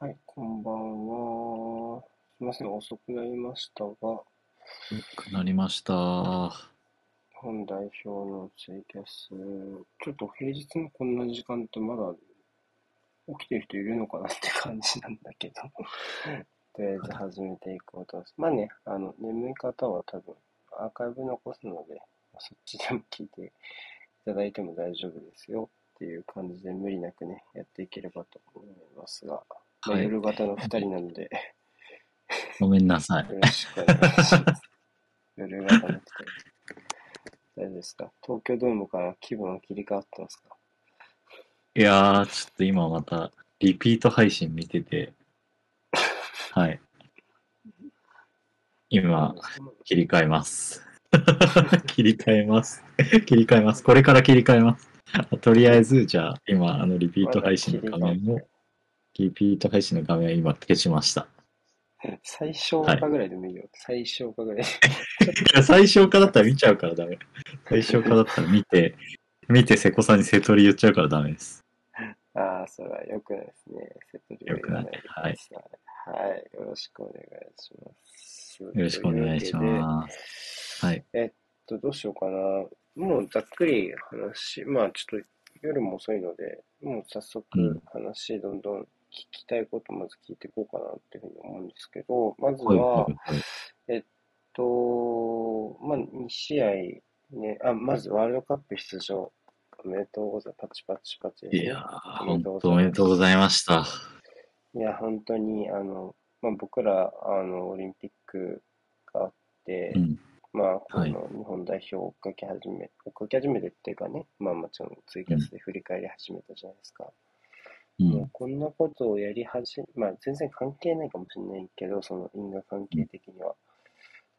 はい、こんばんは。すみません、遅くなりましたが、よくなりました。日本代表のツイキャス、ちょっと平日のこんな時間ってまだ起きてる人いるのかなって感じなんだけど、とりあえず始めていこうと思います。まあね、あの、眠い方は多分アーカイブ残すので、そっちでも聞いていただいても大丈夫ですよっていう感じで無理なくね、やっていければと思いますが、まあはい夜型の2人なので、ごめんなさい。よろしくお願いします。夜型の2人。大丈夫ですか？東京ドームから気分は切り替わってますか？いやー、ちょっと今またリピート配信見てて、はい。今、切り替えます。切り替えます。切り替えます。これから切り替えます。とりあえず、じゃあ、今、あの、リピート配信の画面も、リピート配信の画面を今消しました。最小化ぐらいでもいいよ。最小化ぐらい。最小化だったら見ちゃうからダメ。最小化だったら見て、見て瀬古さんに瀬戸り言っちゃうからダメです。ああ、それは良くないですね。セットリ良くないはいす。はい。よろしくお願いします。よよろしくお願いしす。ます。はい。えっと、どうしようかな。もうざっくり話、まあちょっと夜も遅いので、もう早う速ん話どんどん聞きたいことまず聞いていこうかなっていうふうに思うんですけど、まずはいはは、いはいえっと、まあ2試合ね、あ、まずワールドカップ出場。おめでとうございます。パチパチパチいやー、本当おめでとうございました。いや、本当に、あの、まあ、僕ら、あの、オリンピックがあって、うん。まあ、こはいの日本代表を追っかけ始め、追っかけ始めてっていうかね、まあ、もちろんツイキャスで振り返り始めたじゃないですか。う。もうんこんなことをやり始め、まあ、全然関係ないかもしれないけど、その因果関係的には。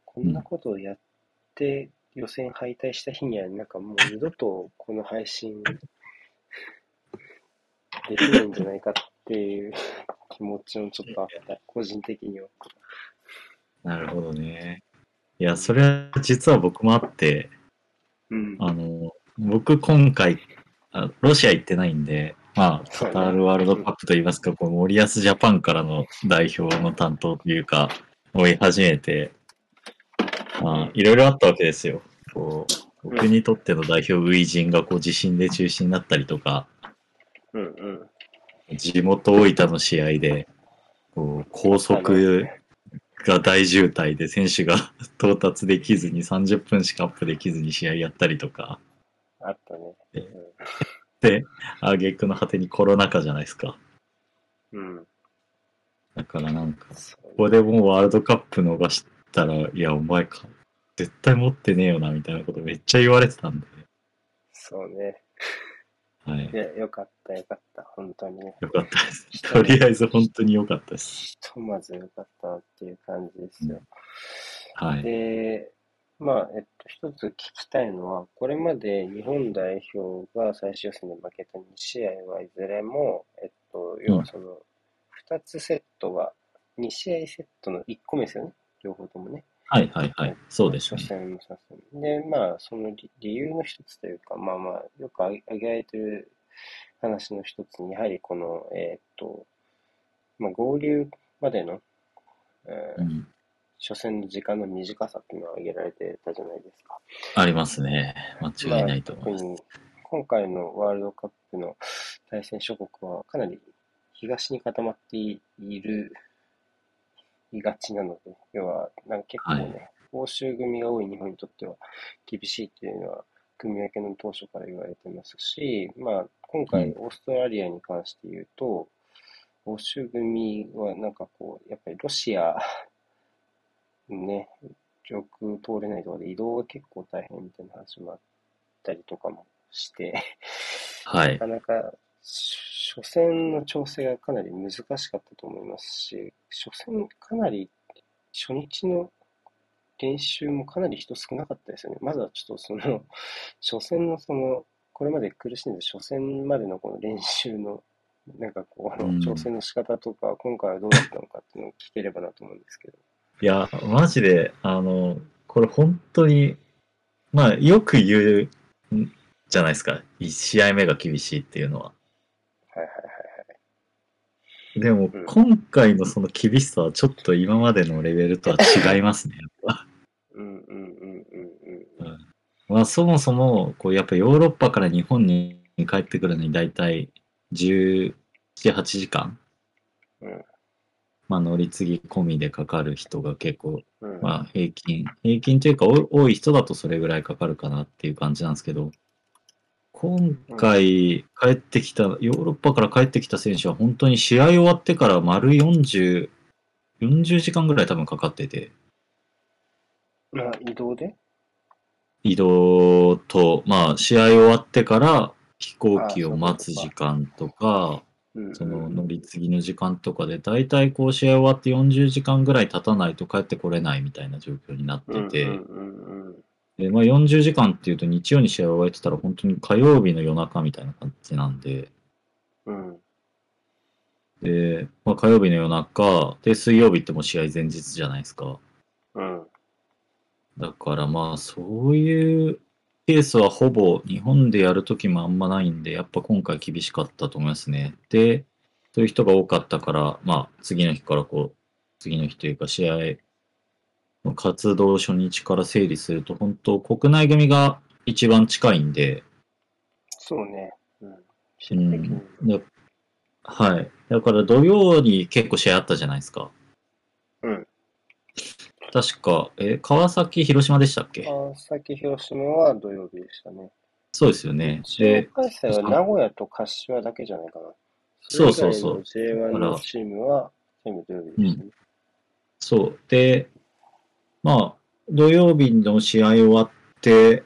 こんなことをやって、予選敗退した日には、なんかもう二度とこの配信 できないんじゃないかっていう気持ちもちょっとあった、個人的には。なるほどね。いや、それは実は僕もあって、うん。あの、僕今回、あロシア行ってないんで、まあ、カタールワールドカップといいますか、こう森保ジャパンからの代表の担当というか、追い始めて、まあ、いろいろあったわけですよ。こう、僕にとっての代表、初陣がこう地震で中止になったりとか、うんうん。地元大分の試合で、こう高速が大渋滞で選手が 到達できずに30分しかアップできずに試合やったりとか、あったね。で、挙句の果てにコロナ禍じゃないですか。うん。うん。だからなんか、そうここでもうワールドカップ逃したら、いや、お前か、絶対持ってねえよな、みたいなことめっちゃ言われてたんで、そうね。はいい。や、よかった、よかった。本当にね。よかったです。とりあえず本当によかったです。ひとまずよかったなっていう感じですよ。はい。で、まあ、えっと、一つ聞きたいのは、これまで日本代表が最終予選で負けた2試合はいずれも、えっと、要はその、2つセットが、2試合セットの1個目ですよね。両方ともね。はいはいはい。そうです初ね。戦も初戦。で、まあ、その理理由の一つというか、まあまあ、よく挙げられてる話の一つに、やはりこの、えーっと、まあ、合流までの、えーうん。初戦の時間の短さっていうのは挙げられてたじゃないですか。ありますね。間違いないと思います。まあ特に今回のワールドカップの対戦諸国はかなり東に固まっている、いがちなので、要は、なんか結構ね、欧州組が多い日本にとっては厳しいっていうのは、組み分けの当初から言われてますし、まあ、今回、オーストラリアに関して言うと、欧州組はなんかこう、やっぱりロシア、ね、上空通れないとかで移動が結構大変みたいな話もあったりとかもして、はいなか。なか初戦の調整がかなり難しかったと思いますし、初戦かなり初日の練習もかなり人少なかったですよね。まずはちょっとその、初戦のその、これまで苦しんで初戦までのこの練習の、なんかこう、うん調整の仕方とか、今回はどうだったのかっていうのを聞ければなと思うんですけど。いや、マジで、あの、これ本当に、まあ、よく言うんじゃないですか。1試合目が厳しいっていうのは。はいはいはいはい。でもうん、今回のその厳しさはちょっと今までのレベルとは違いますね。やっぱうんうんうんうんうんまあ、そもそも、こう、やっぱヨーロッパから日本に帰ってくるのに大体17、8時間、うんまあ、乗り継ぎ込みでかかる人が結構、うんうん。まあ、平均、平均というか、お多い人だとそれぐらいかかるかなっていう感じなんですけど、今回帰ってきた、ヨーロッパから帰ってきた選手は本当に試合終わってから丸40、40時間ぐらい多分かかってて、まあ、移動で？移動と、まあ、試合終わってから飛行機を待つ時間とか、うんその乗り継ぎの時間とかで、大体こう試合終わって40時間ぐらい経たないと帰ってこれないみたいな状況になってて、でまあ、40時間っていうと日曜に試合を終えてたら本当に火曜日の夜中みたいな感じなんで、うん。で、まあ、火曜日の夜中、で、水曜日ってもう試合前日じゃないですか。うん。だからまあそういうケースはほぼ日本でやるときもあんまないんで、やっぱ今回厳しかったと思いますね。で、そういう人が多かったから、まあ次の日からこう、次の日というか試合の活動初日から整理すると、本当国内組が一番近いんで、そうね。うん。うんはい。だから土曜に結構試合あったじゃないですか。うん。確か、え、川崎、広島でしたっけ？川崎、広島は土曜日でしたね。そうですよね。で、開催は名古屋と柏だけじゃないかな。そうそうそうそれ以外の J1 のチームは全部土曜日でしたね。そう。で、まあ、土曜日の試合終わって、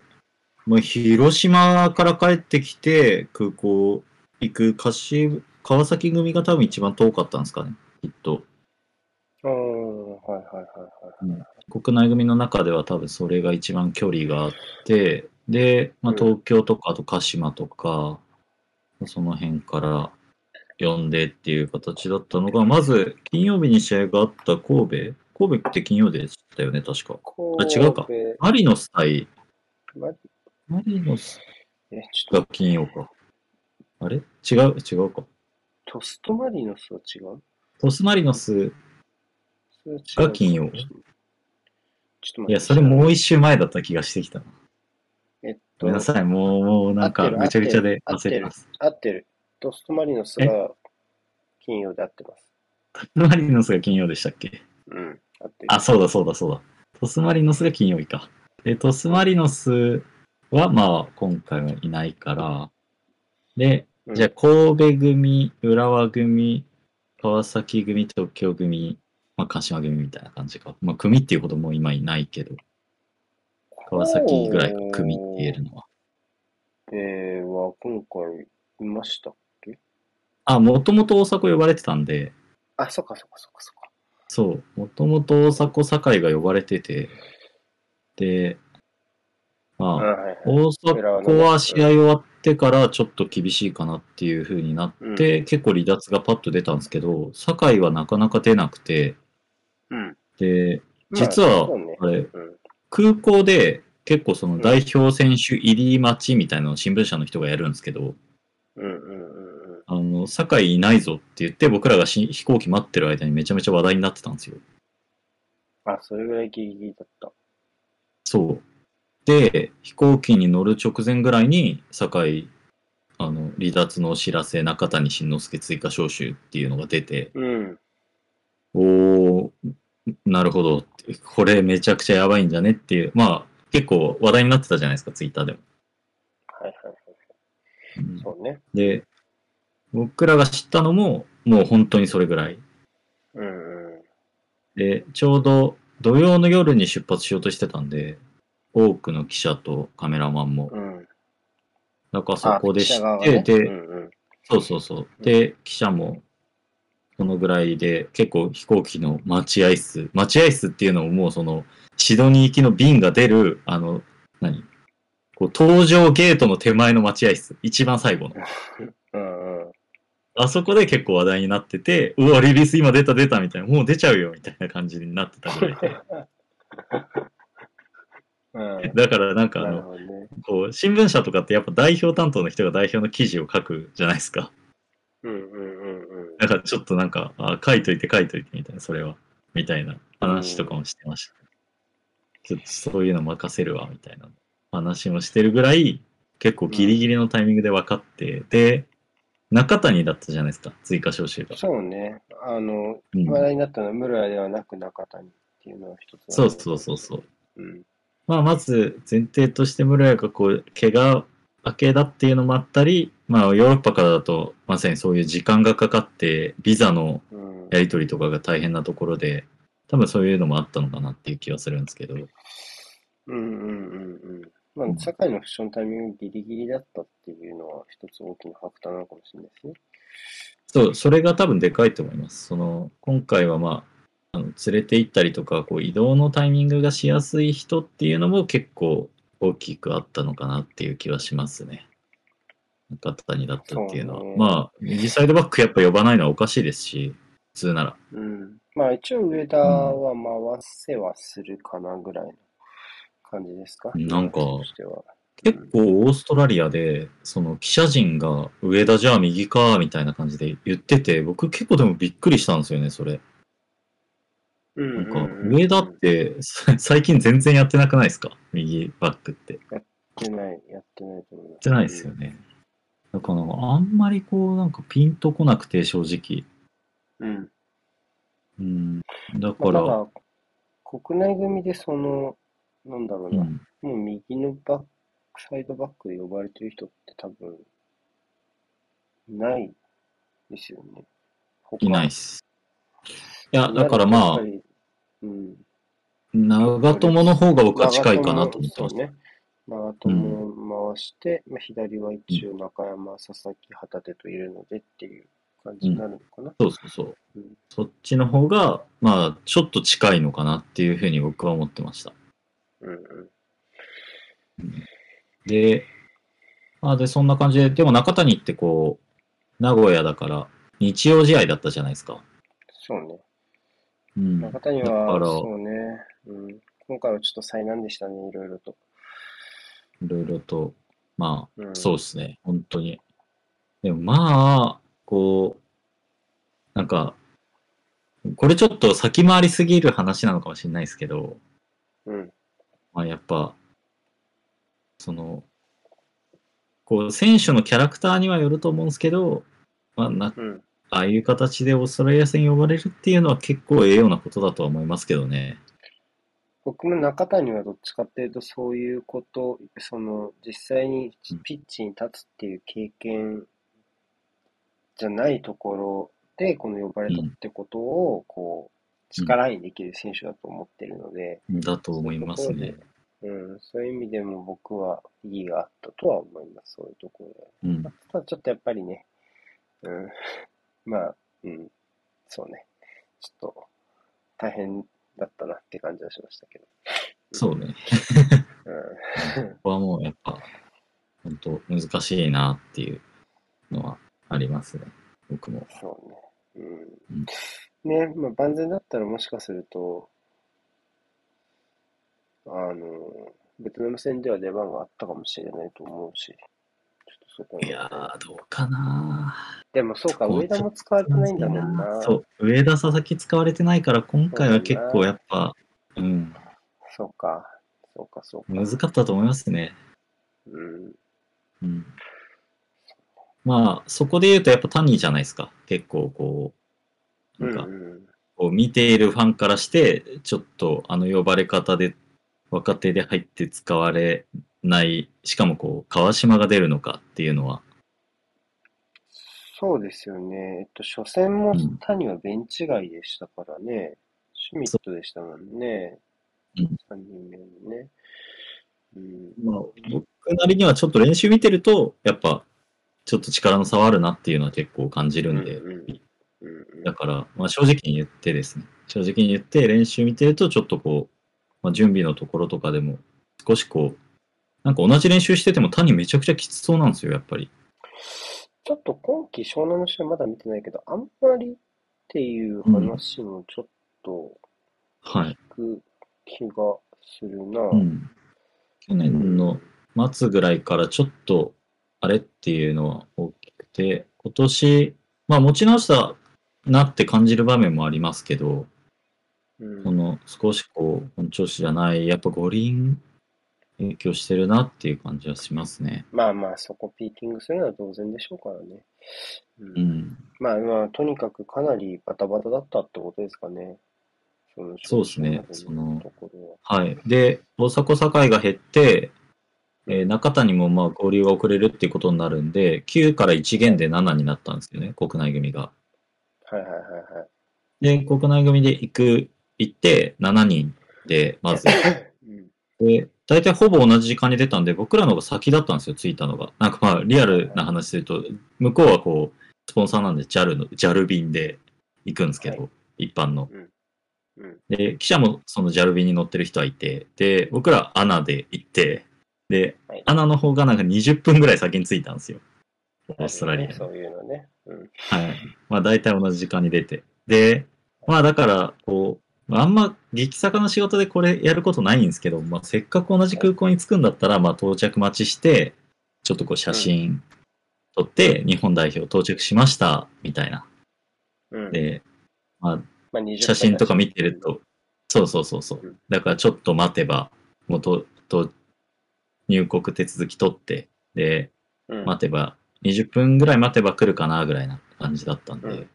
まあ、広島から帰ってきて、空港行く柏川崎組が多分一番遠かったんですかね、きっと。うん、はいはいはいはい。国内組の中では多分それが一番距離があって、で、まあ、うん。東京とかあと鹿島とか、その辺から呼んでっていう形だったのが、まず金曜日に試合があった神戸。神戸って金曜でしたよね、確か。あ違うか。マリノス対、マリノスえ、ちょっと、が金曜か。あれ？違う違うか。トストマリノスは違う？トスマリノス、が金曜ちょっと待って。いや、それもう一周前だった気がしてきたな。えっとごめんなさい、もう、もうなんかぐちゃぐちゃで合ってます。合ってる。トストマリノスが金曜で合ってます。トスマリノスが金曜でしたっけ？うん、合ってる。あ、そうだそうだそうだ。トスマリノスが金曜日か。で、トスマリノスはまあ今回はいないから、で、うんじゃあ神戸組、浦和組、川崎組、東京組、まあ鹿島組みたいな感じか。まあ組っていうほどもう今いないけど、川崎ぐらいか、組って言えるのは。では、今回いましたっけ？あ、もともと大阪呼ばれてたんで、あ、そっかそっかそっかそっか。そう、もともと大阪堺が呼ばれてて、で、まあ、あはいはい。大阪は試合終わってからちょっと厳しいかなっていう風になって、結構離脱がパッと出たんですけど、堺はなかなか出なくて、うん。で、まあ実はあれ、うん。空港で結構その代表選手入り待ちみたいなのを新聞社の人がやるんですけど。あの、堺いないぞって言って僕らがし飛行機待ってる間にめちゃめちゃ話題になってたんですよ。あ、それぐらいギリギリだった。そう。で、飛行機に乗る直前ぐらいに、堺、あの、離脱のお知らせ、中谷慎之介追加招集っていうのが出て、うん。おー、なるほど。これめちゃくちゃやばいんじゃねっていう、まあ、結構話題になってたじゃないですか、ツイッターでも。はいはいはい。うんそうね。で、僕らが知ったのも、もう本当にそれぐらい。うんうん。で、ちょうど土曜の夜に出発しようとしてたんで、多くの記者とカメラマンも、うん。なんかそこで知って、で、うんうん。そうそうそう。で、記者も、そのぐらいで、結構飛行機の待合室、待合室っていうのももうその、シドニー行きの便が出る、あの、何？こう、搭乗ゲートの手前の待合室、一番最後の。うんうん。あそこで結構話題になってて、うわ、リリース今出た出たみたいな、もう出ちゃうよみたいな感じになってたぐらいで。うん。だからなんかあの、ね。こう、新聞社とかってやっぱ代表担当の人が代表の記事を書くじゃないですか。うんうんうんからちょっとなんか、あ書いといて書いといてみたいな、それは。みたいな話とかもしてました。ちょっとそういうの任せるわ、みたいな話もしてるぐらい、結構ギリギリのタイミングで分かって、で、中谷だったじゃないですか、追加招集が。そうね。あの、うん話題になったのは、室谷ではなく中谷っていうのは一つそうそうそうそう。うん。まあ、まず前提として室谷がこう、怪我明けだっていうのもあったり、まあ、ヨーロッパからだと、まさにそういう時間がかかって、ビザのうん。やり取りとかが大変なところで、多分そういうのもあったのかなっていう気はするんですけど、うんうんうんうん。まあ、酒井の負傷のタイミングギリギリだったっていうのは一つ大きなファクターなのかもしれないですね。そう、それが多分でかいと思います。その、今回はまあ、あの連れて行ったりとか、こう移動のタイミングがしやすい人っていうのも結構大きくあったのかなっていう気はしますね。中谷だったっていうのは。まあ、右サイドバックやっぱ呼ばないのはおかしいですし、普通なら。うん。まあ、一応上田は回せはするかなぐらいの感じですか？なんか。結構オーストラリアで、その記者陣が上田じゃあ右か、みたいな感じで言ってて、僕結構でもびっくりしたんですよね、それ。うんなんか、上田って、さ 最近全然やってなくないですか？右バックって。やっやってない、やってないと思います。てないですよね。だからあんまりこう、なんかピンとこなくて、正直。うん。うん。だまあ、から、ただ、国内組でその、なんだろうな、うん。もう右のバック、サイドバックで呼ばれてる人って多分、いないですよね。他いないっす。いや、だからまあうん。長友の方が僕は近いかなと思ってました。そうね。長友を回して、まあ、左は一応中山、佐々木、旗手といるのでっていう感じになるのかな。そうそうそう。うんそっちの方が、まあ、ちょっと近いのかなっていうふうに僕は思ってました。うんうん。で、まあ、で、そんな感じで、でも中谷ってこう、名古屋だから、日曜試合だったじゃないですか。そうね。うん。中谷は、らそうね、うん。今回はちょっと災難でしたね、いろいろと。いろいろと、まあ、うんそうですね、本当に。でもまあ、こう、なんか、これちょっと先回りすぎる話なのかもしれないですけど、うん。まあやっぱ、その、こう、選手のキャラクターにはよると思うんですけど、まあな、うん。ああいう形でオーストラリア戦呼ばれるっていうのは結構ええようなことだとは思いますけどね。僕も中谷はどっちかっていうと、そういうこと、その、実際にピッチに立つっていう経験じゃないところで、この呼ばれたってことを、こう、力にできる選手だと思ってるので、だと思いますね。うん、そういう意味でも僕は意義があったとは思います、そういうところで。うん。ただちょっとやっぱりね、うん、まあ、うん、そうね、ちょっと大変だったなって感じはしましたけど。そうね。うん、ここはもうやっぱ、本当難しいなっていうのはありますね。僕も。そうね。ううんん。ね、まあ万全だったらもしかすると、あの、ベトナム戦では出番があったかもしれないと思うし、そこいやー、どうかなでもそうか、上田も使われてないんだもんな。そう、上田佐々木使われてないから、今回は結構やっぱ、うん、そうか、そうか、そうか。難かったと思いますね。うん。うん。まあ、そこで言うとやっぱ谷じゃないですか。結構こう、なんか、うんこう見ているファンからして、ちょっとあの呼ばれ方で若手で入って使われない、しかもこう、川島が出るのかっていうのは、そうですよね。えっと、初戦もうん谷はベンチ外でしたからね。シュミットでしたもんね。うん3人目のね。うん。まあ、僕なりにはちょっと練習見てると、やっぱ、ちょっと力の差はあるなっていうのは結構感じるんで、うんうんうんだから、まあ、正直に言ってですね、正直に言って練習見てると、ちょっとこう、まあ、準備のところとかでも、少しこう、なんか同じ練習してても谷めちゃくちゃきつそうなんですよ、やっぱり。ちょっと今季湘南の試合まだ見てないけど、あんまりっていう話もちょっとはい。聞く気がするな。うん。去年の末ぐらいからちょっと、あれっていうのは大きくて、今年、まあ持ち直したなって感じる場面もありますけど、うんその少しこう、本調子じゃない、やっぱ五輪影響してるなっていう感じはしますね。まあまあ、そこピーキングするのは当然でしょうからね。うんうん。まあまあ、とにかくかなりバタバタだったってことですかね。そうですね招集までのははい。で、大迫堺が減って、えー中谷もまあ合流が遅れるっていうことになるんで、9から1限で7になったんですよね、国内組が。はいはいはいはい。で、国内組で行く、行って、7人で、まず。うんで、大体ほぼ同じ時間に出たんで、僕らの方が先だったんですよ、着いたのが。なんかまあ、リアルな話すると、向こうはこう、スポンサーなんで JAL の、JAL 便で行くんですけど、は一般の。うん。で、記者もその JAL 便に乗ってる人はいて、で、僕ら ANA で行って、で、はい。ANA の方がなんか20分ぐらい先に着いたんですよ。オーストラリアに。そういうのね。うん。はい。まあ大体同じ時間に出て。で、まあだから、こう、まああんま激坂の仕事でこれやることないんですけど、まあせっかく同じ空港に着くんだったら、まあ到着待ちして、ちょっとこう写真撮って、日本代表到着しました、みたいな。うん。で、まあまあ、20写真とか見てると、そうそうそうそううん。だからちょっと待てば、もうと、と、入国手続き取って、で、うん、待てば、20分ぐらい待てば来るかなぐらいな感じだったんで、うん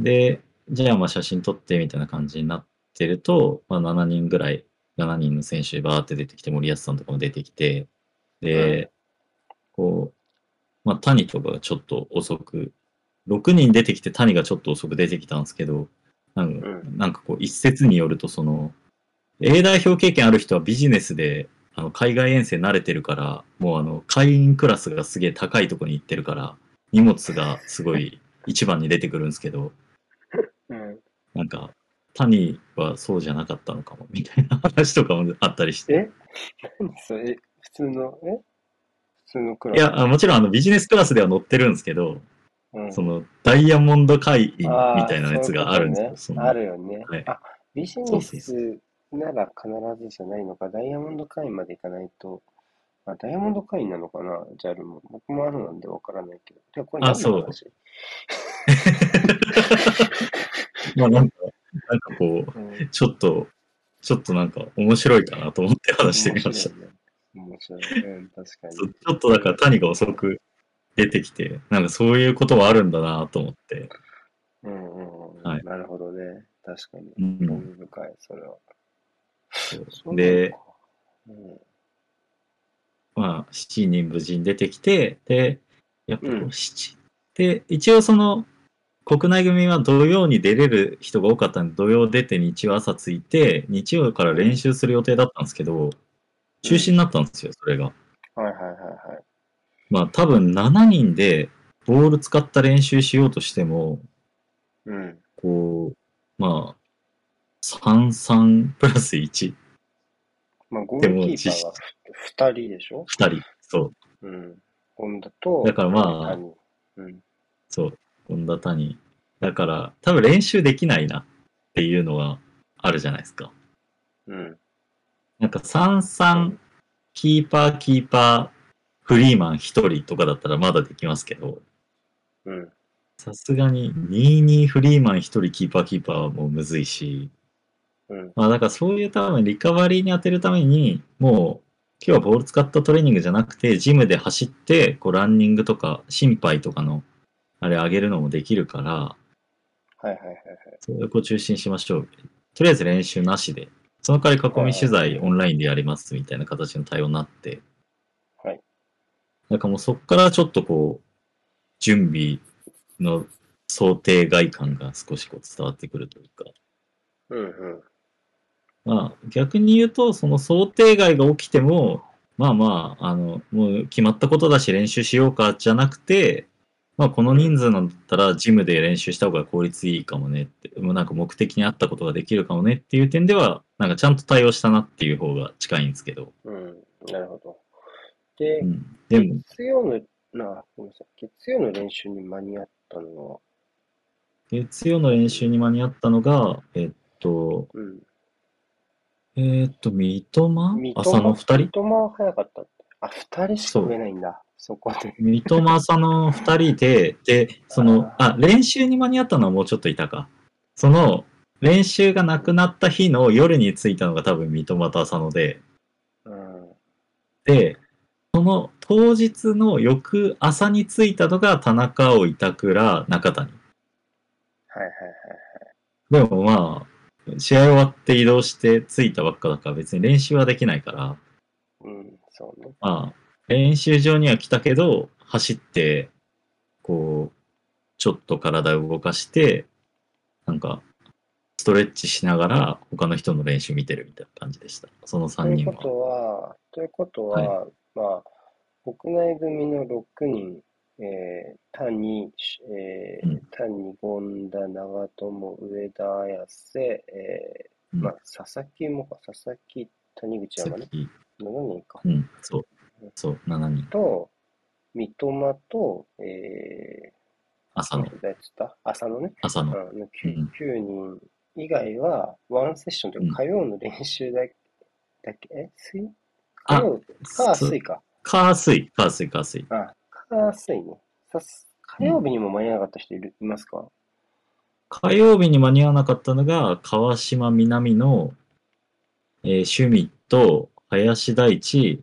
で、じゃあまあ写真撮ってみたいな感じになってると、まあ、7人ぐらい、7人の選手バーって出てきて、森保さんとかも出てきて、で、こう、まあ谷とかがちょっと遅く、6人出てきて谷がちょっと遅く出てきたんですけど、なんかうんなんかこう一説によるとその A 代表経験ある人はビジネスであの海外遠征慣れてるからもうあの会員クラスがすげえ高いとこに行ってるから荷物がすごい一番に出てくるんですけどうん。なんか谷はそうじゃなかったのかもみたいな話とかもあったりして。え？何それ？普通の、え？普通のクラス？いやあもちろんあのビジネスクラスでは乗ってるんですけどうん、そのダイヤモンド会員みたいなやつがあるんですよ。ね。あるよね。はい。あ、ビジネスなら必ずじゃないのか、ダイヤモンド会員まで行かないと、あ、ダイヤモンド会員なのかな、JAL も。僕もあるなんでわからないけど。でこれ何あそう まあなんか、なんかこう、うんちょっと、ちょっとなんか面白いかなと思って話してみました。面白いね。うん、確かに。ちょっとだから谷が遅く出てきて、なんかそういうことはあるんだなと思って。うんうんうん。はいなるほどね。確かに。うん興味深い、それは。そうで、うんまあ、7人無事に出てきて、で、やっぱこううん7、で、一応その、国内組は土曜に出れる人が多かったんで、土曜出て日曜朝着いて、日曜から練習する予定だったんですけど、中止になったんですよ、それが。はいはいはいはい。まあ多分7人でボール使った練習しようとしても、うん。こう、まあ、3-3プラス1、まあ、ゴールキーパーでも実は2人でしょ？2人。そう、うん。本田と、だからまあ谷うん。そう、本田谷。だから、多分練習できないなっていうのはあるじゃないですか。うん。なんか3-3、キーパー、キーパー、フリーマン1人とかだったらまだできますけど、うん。さすがに2-2フリーマン1人キーパー、キーパーはもうむずいし、うん。まあだからそういう多分リカバリーに当てるために、もう今日はボール使ったトレーニングじゃなくて、ジムで走って、こうランニングとか心肺とかのあれ上げるのもできるから、はいはいはいはい。それをこう中心しましょう。とりあえず練習なしで、その代わり囲み取材オンラインでやりますみたいな形の対応になって、はい。だからもうそこからちょっとこう、準備の想定外感が少しこう伝わってくるというか、うんうん。まあ逆に言うと、その想定外が起きても、まあまあ、あの、もう決まったことだし練習しようかじゃなくて、まあこの人数なんだったらジムで練習した方が効率いいかもねって、もうなんか目的に合ったことができるかもねっていう点では、なんかちゃんと対応したなっていう方が近いんですけど、うん。なるほど。でう、ん。でも、月曜の、な、ごめんなさい。月曜の練習に間に合ったのは、月曜の練習に間に合ったのが、えっと、うん。えっと、三笘？三笘？浅野二人？三笘は早かった。あ、二人しか増えないんだ。そこで。三笘浅野二人で、で、その、あ、練習に間に合ったのはもうちょっといたか。その、練習がなくなった日の夜に着いたのが多分三笘と浅野で、うん。で、その当日の翌朝に着いたのが田中碧、板倉、中谷。はいはいはい。でもまあ、試合終わって移動して着いたばっかだから別に練習はできないから、うん、そうね。まあ、練習場には来たけど、走って、こう、ちょっと体を動かして、なんか、ストレッチしながら他の人の練習見てるみたいな感じでした。その3人ということは。は、ということは、まあ、国内組の6人、えー、谷、えーうん谷、権田、長友、上田綾瀬、えーうんまあ、佐々木もか、佐々木、谷口山ね、さっき、7人か。うん、そう。そう、7人。と、三笘と、えー、朝の、誰っつった？浅野ね。朝の。うん、うん 9, 人以外は、ワンセッションというか、火曜の練習だだけ、え？水？火あ曜？か、そう水か。火水、火水、火水。あ、火水ね。さす火曜日にも間に合わなかった人いるいますか？火曜日に間に合わなかったのが、川島南の、えー、シュミット、林大地、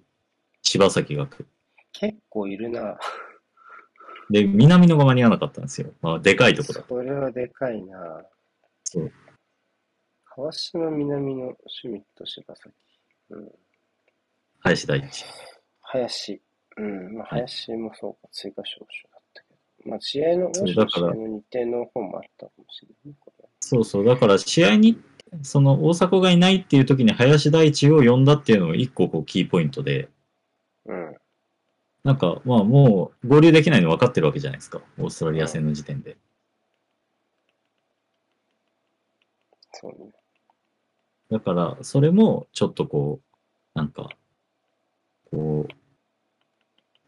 柴崎学。結構いるな。で、南のが間に合わなかったんですよ。まあ、でかいとこだ。それはでかいな。そう。川島南のシュミット柴崎。うん。林大地。林。うん。まあ、はい林もそうか、追加招集だったけど。まあ、試合の、そうだから日程の方もあったかもしれないそうそう。だから、試合に、その、大迫がいないっていう時に林大地を呼んだっていうのが一個こう、キーポイントで、うん。なんか、まあ、もう、合流できないの分かってるわけじゃないですか。オーストラリア戦の時点で。そうね。だから、それも、ちょっとこう、なんか、こう、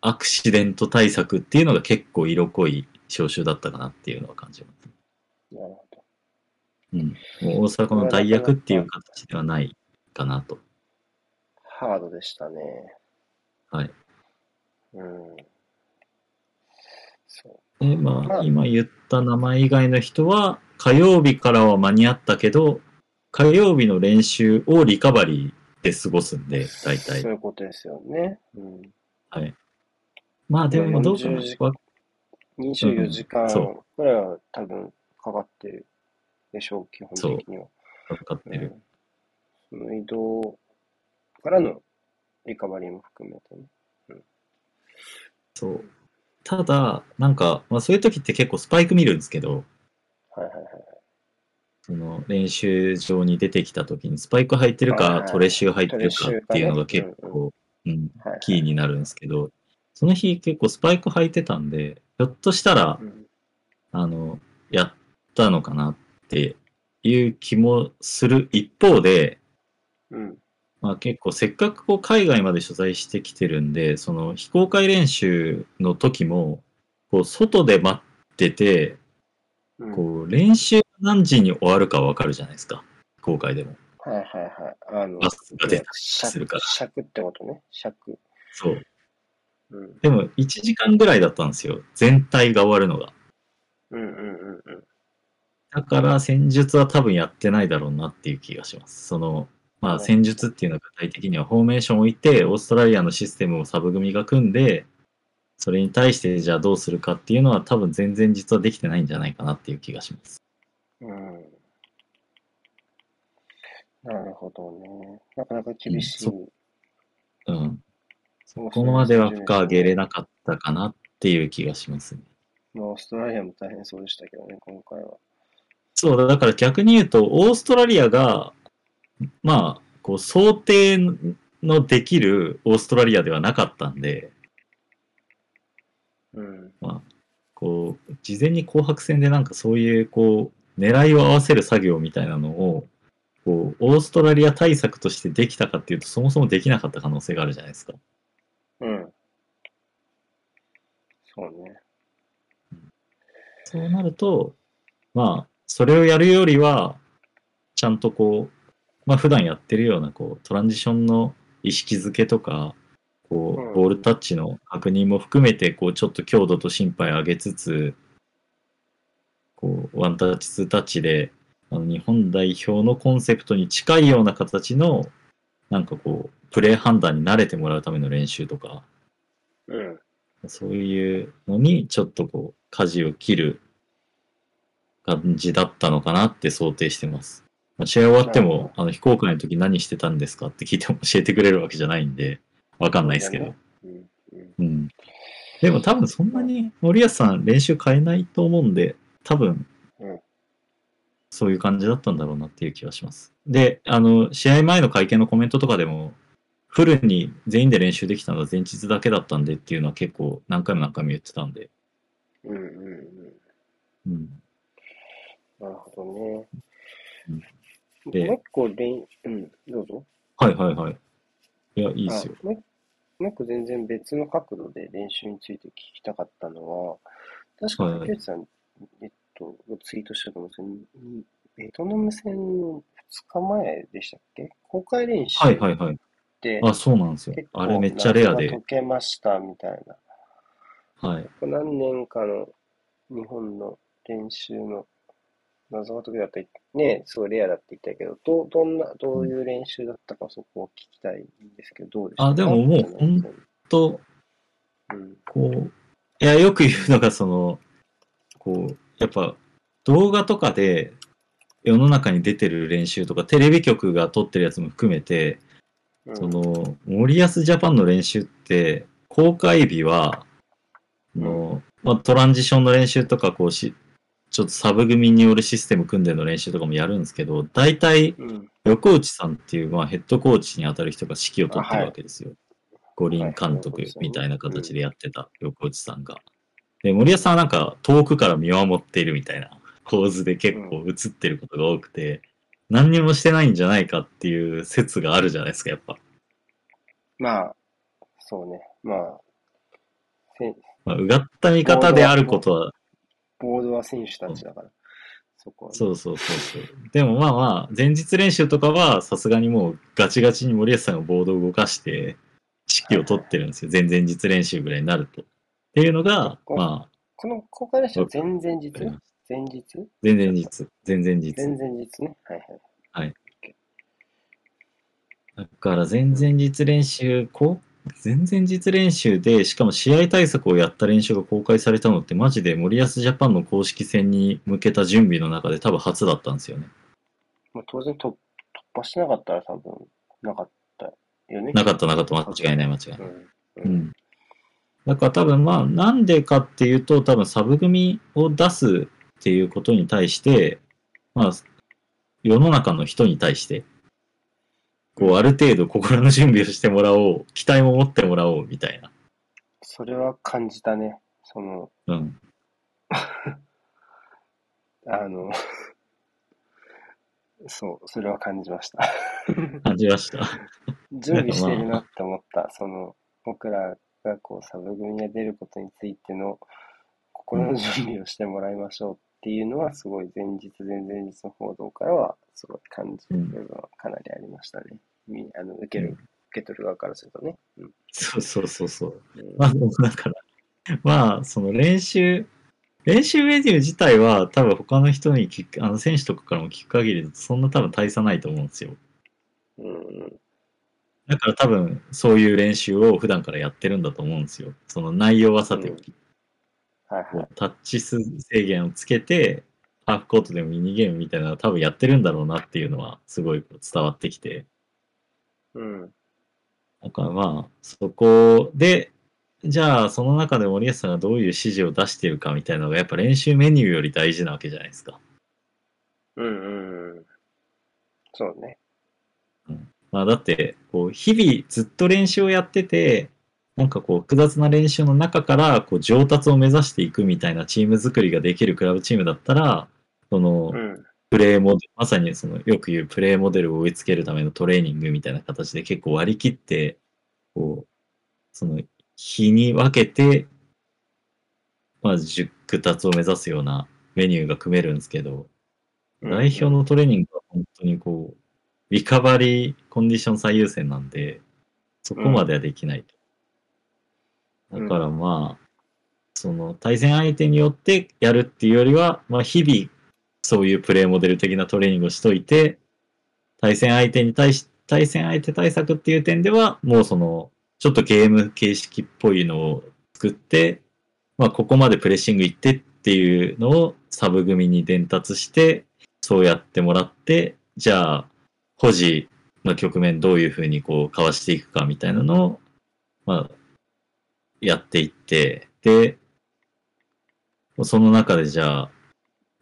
アクシデント対策っていうのが結構色濃い招集だったかなっていうのは感じます。なるほど。うん。もう大阪の代役っていう形ではないかなと。ハードでしたね。はい。うん。そで、ままああ、今言った名前以外の人は、火曜日からは間に合ったけど、火曜日の練習をリカバリーで過ごすんで、大う。体そう。いうことですよね。うん。はい。まあ、でもどうか40時な。わ24時間そぐらいは多分かかってるでしょう、基本的には。かってる。うんその移動からのリカバリーも含めてね。そう。ただ、なんか、まあそういう時って結構スパイク見るんですけど、はいはいはい。その練習場に出てきた時にスパイク履いてるかはいはいトレシュー履いてるかっていうのが結構、うん、はいはいキーになるんですけど、その日結構スパイク履いてたんで、ひょっとしたらう、んあの、やったのかなっていう気もする一方で、うん。まあ結構せっかくこう海外まで取材してきてるんで、その非公開練習の時も、こう外で待ってて、うん。こう練習何時に終わるかわかるじゃないですか。公開でも。はいはいはい。あの、バスが出たりす尺るから。尺ってことね。尺。そう。うん。でも1時間ぐらいだったんですよ。全体が終わるのが。うんうんうんうん。だから戦術は多分やってないだろうなっていう気がします。その、まあ戦術っていうのは具体的にはフォーメーションを置いて、オーストラリアのシステムをサブ組が組んで、それに対してじゃあどうするかっていうのは多分全然実はできてないんじゃないかなっていう気がします。うん。なるほどね。なかなか厳しい。うんうん。そこまでは負荷上げれなかったかなっていう気がしますね。まあ、オーストラリアも大変そうでしたけどね、今回は。そうだ、だから逆に言うと、オーストラリアが、まあ、こう、想定のできるオーストラリアではなかったんで、うん。こう、事前に紅白戦でなんかそういう、こう、狙いを合わせる作業みたいなのを、こう、オーストラリア対策としてできたかっていうと、そもそもできなかった可能性があるじゃないですか。うん。そうね。そうなると、まあ、それをやるよりは、ちゃんとこう、まあ普段やってるようなこうトランジションの意識づけとか、こう、うんボールタッチの確認も含めて、こう、ちょっと強度と心配上げつつ、こう、ワンタッチ、ツータッチで、あの日本代表のコンセプトに近いような形の、なんかこう、プレー判断に慣れてもらうための練習とか、うん。そういうのにちょっとこう、舵を切る感じだったのかなって想定してます。まあ試合終わっても、あの、非公開の時何してたんですかって聞いても教えてくれるわけじゃないんで、わかんないですけど。うん。でも多分そんなに森保さん練習変えないと思うんで、多分うん、そういう感じだったんだろうなっていう気はします。で、あの、試合前の会見のコメントとかでも、フルに全員で練習できたのは前日だけだったんでっていうのは結構何回も何回も言ってたんで、うん。うん。うん。うん。なるほどね。うんもうで一個練、うん、どうぞ。はいはいはい。いや、いいっすよ。あもう一個全然別の角度で練習について聞きたかったのは、確かはい竹内さん、えっと、ツイートしたと思うんですけど、にベトナム戦の2日前でしたっけ？公開練習はいはいはい。って、あ、そうなんですよあれめっちゃレアで解。けましたみたいな。はい。何年かの日本の練習の謎が解けだったり、ね、すごいレアだって言ったけど、どうどんな、どういう練習だったかそこを聞きたいんですけど、どうでしたか？あでももうほんと、うん。こう、いや、よく言うのが、その、こう、やっぱ、動画とかで世の中に出てる練習とか、テレビ局が撮ってるやつも含めて、うんその、森保ジャパンの練習って、公開日は、あのまあ、トランジションの練習とか、こうし、ちょっとサブ組によるシステム組んでの練習とかもやるんですけど、大体、うん。横内さんっていう、まあ、ヘッドコーチに当たる人が指揮を取ってるわけですよ。五輪監督みたいな形でやってた横内さんが。で、森保さんはなんか遠くから見守っているみたいな構図で結構映ってることが多くて、何にもしてないんじゃないかっていう説があるじゃないですか、やっぱ。まあ、そうね。まあ、せまあ、うがった見方であることは、ボードは選手たちだから、そこはね、そうそうそうそう。でもまあまあ、前日練習とかはさすがにもうガチガチに森保さんがボードを動かして、指揮を取ってるんですよ。前々日練習ぐらいになると。っていうのが、まこの公開練習は前々日？あ、前日？前々日、前々日。前々日ね。はいはい。だから前々日練習、こう前々日練習で、しかも試合対策をやった練習が公開されたのって、マジで森保ジャパンの公式戦に向けた準備の中で多分初だったんですよね。まあ、当然突突破してなかったら多分なかったよね。なかったなかった、間違いない間違いない。うん。ううん。ん。だから多分まあ、なんでかっていうと、多分サブ組を出すっていうことに対して、まあ、世の中の人に対して、こう、ある程度心の準備をしてもらおう、期待も持ってもらおう、みたいな。それは感じたね。その、うん。あの、そう、それは感じました。感じました。準備してるなって思った。その、僕らがこう、サブ組が出ることについての心の準備をしてもらいましょうっていうのは、すごい前日、前々日の報道からは、すごい感じる部分はかなりありましたね。みあの受ける、うん受け取る側からするとね。うんそうそうそうそう。うんまあ、だから、まあ、その練習、練習メニュー自体は多分他の人に聞く、あの選手とかからも聞く限りだとそんな多分大差ないと思うんですよ。うんだから多分そういう練習を普段からやってるんだと思うんですよ。その内容はさておき、はいはい。タッチ数制限をつけて、ハーフコートでもミニゲームみたいなのは多分やってるんだろうなっていうのはすごい伝わってきて、うん。だからまあ、そこで、じゃあその中で森保さんがどういう指示を出しているかみたいなのがやっぱ練習メニューより大事なわけじゃないですか。うんうんうん。そうね。まあだって、こう、日々ずっと練習をやってて、なんかこう、複雑な練習の中から、こう、上達を目指していくみたいなチーム作りができるクラブチームだったら、そのう、ん。プレーモデル、まさにその、よく言うプレーモデルを追いつけるためのトレーニングみたいな形で結構割り切って、こう、その、日に分けて、まあ、熟達を目指すようなメニューが組めるんですけど、代表のトレーニングは本当にこう、リカバリーコンディション最優先なんで、そこまではできないと。だからまあ、その対戦相手によってやるっていうよりは、まあ日々そういうプレーモデル的なトレーニングをしといて、対戦相手に対し、対戦相手対策っていう点では、もうその、ちょっとゲーム形式っぽいのを作って、まあここまでプレッシングいってっていうのをサブ組に伝達して、そうやってもらって、じゃあ、保持の局面どういうふうにこうかわしていくかみたいなのを、まあ、やっていって、で、その中でじゃあ、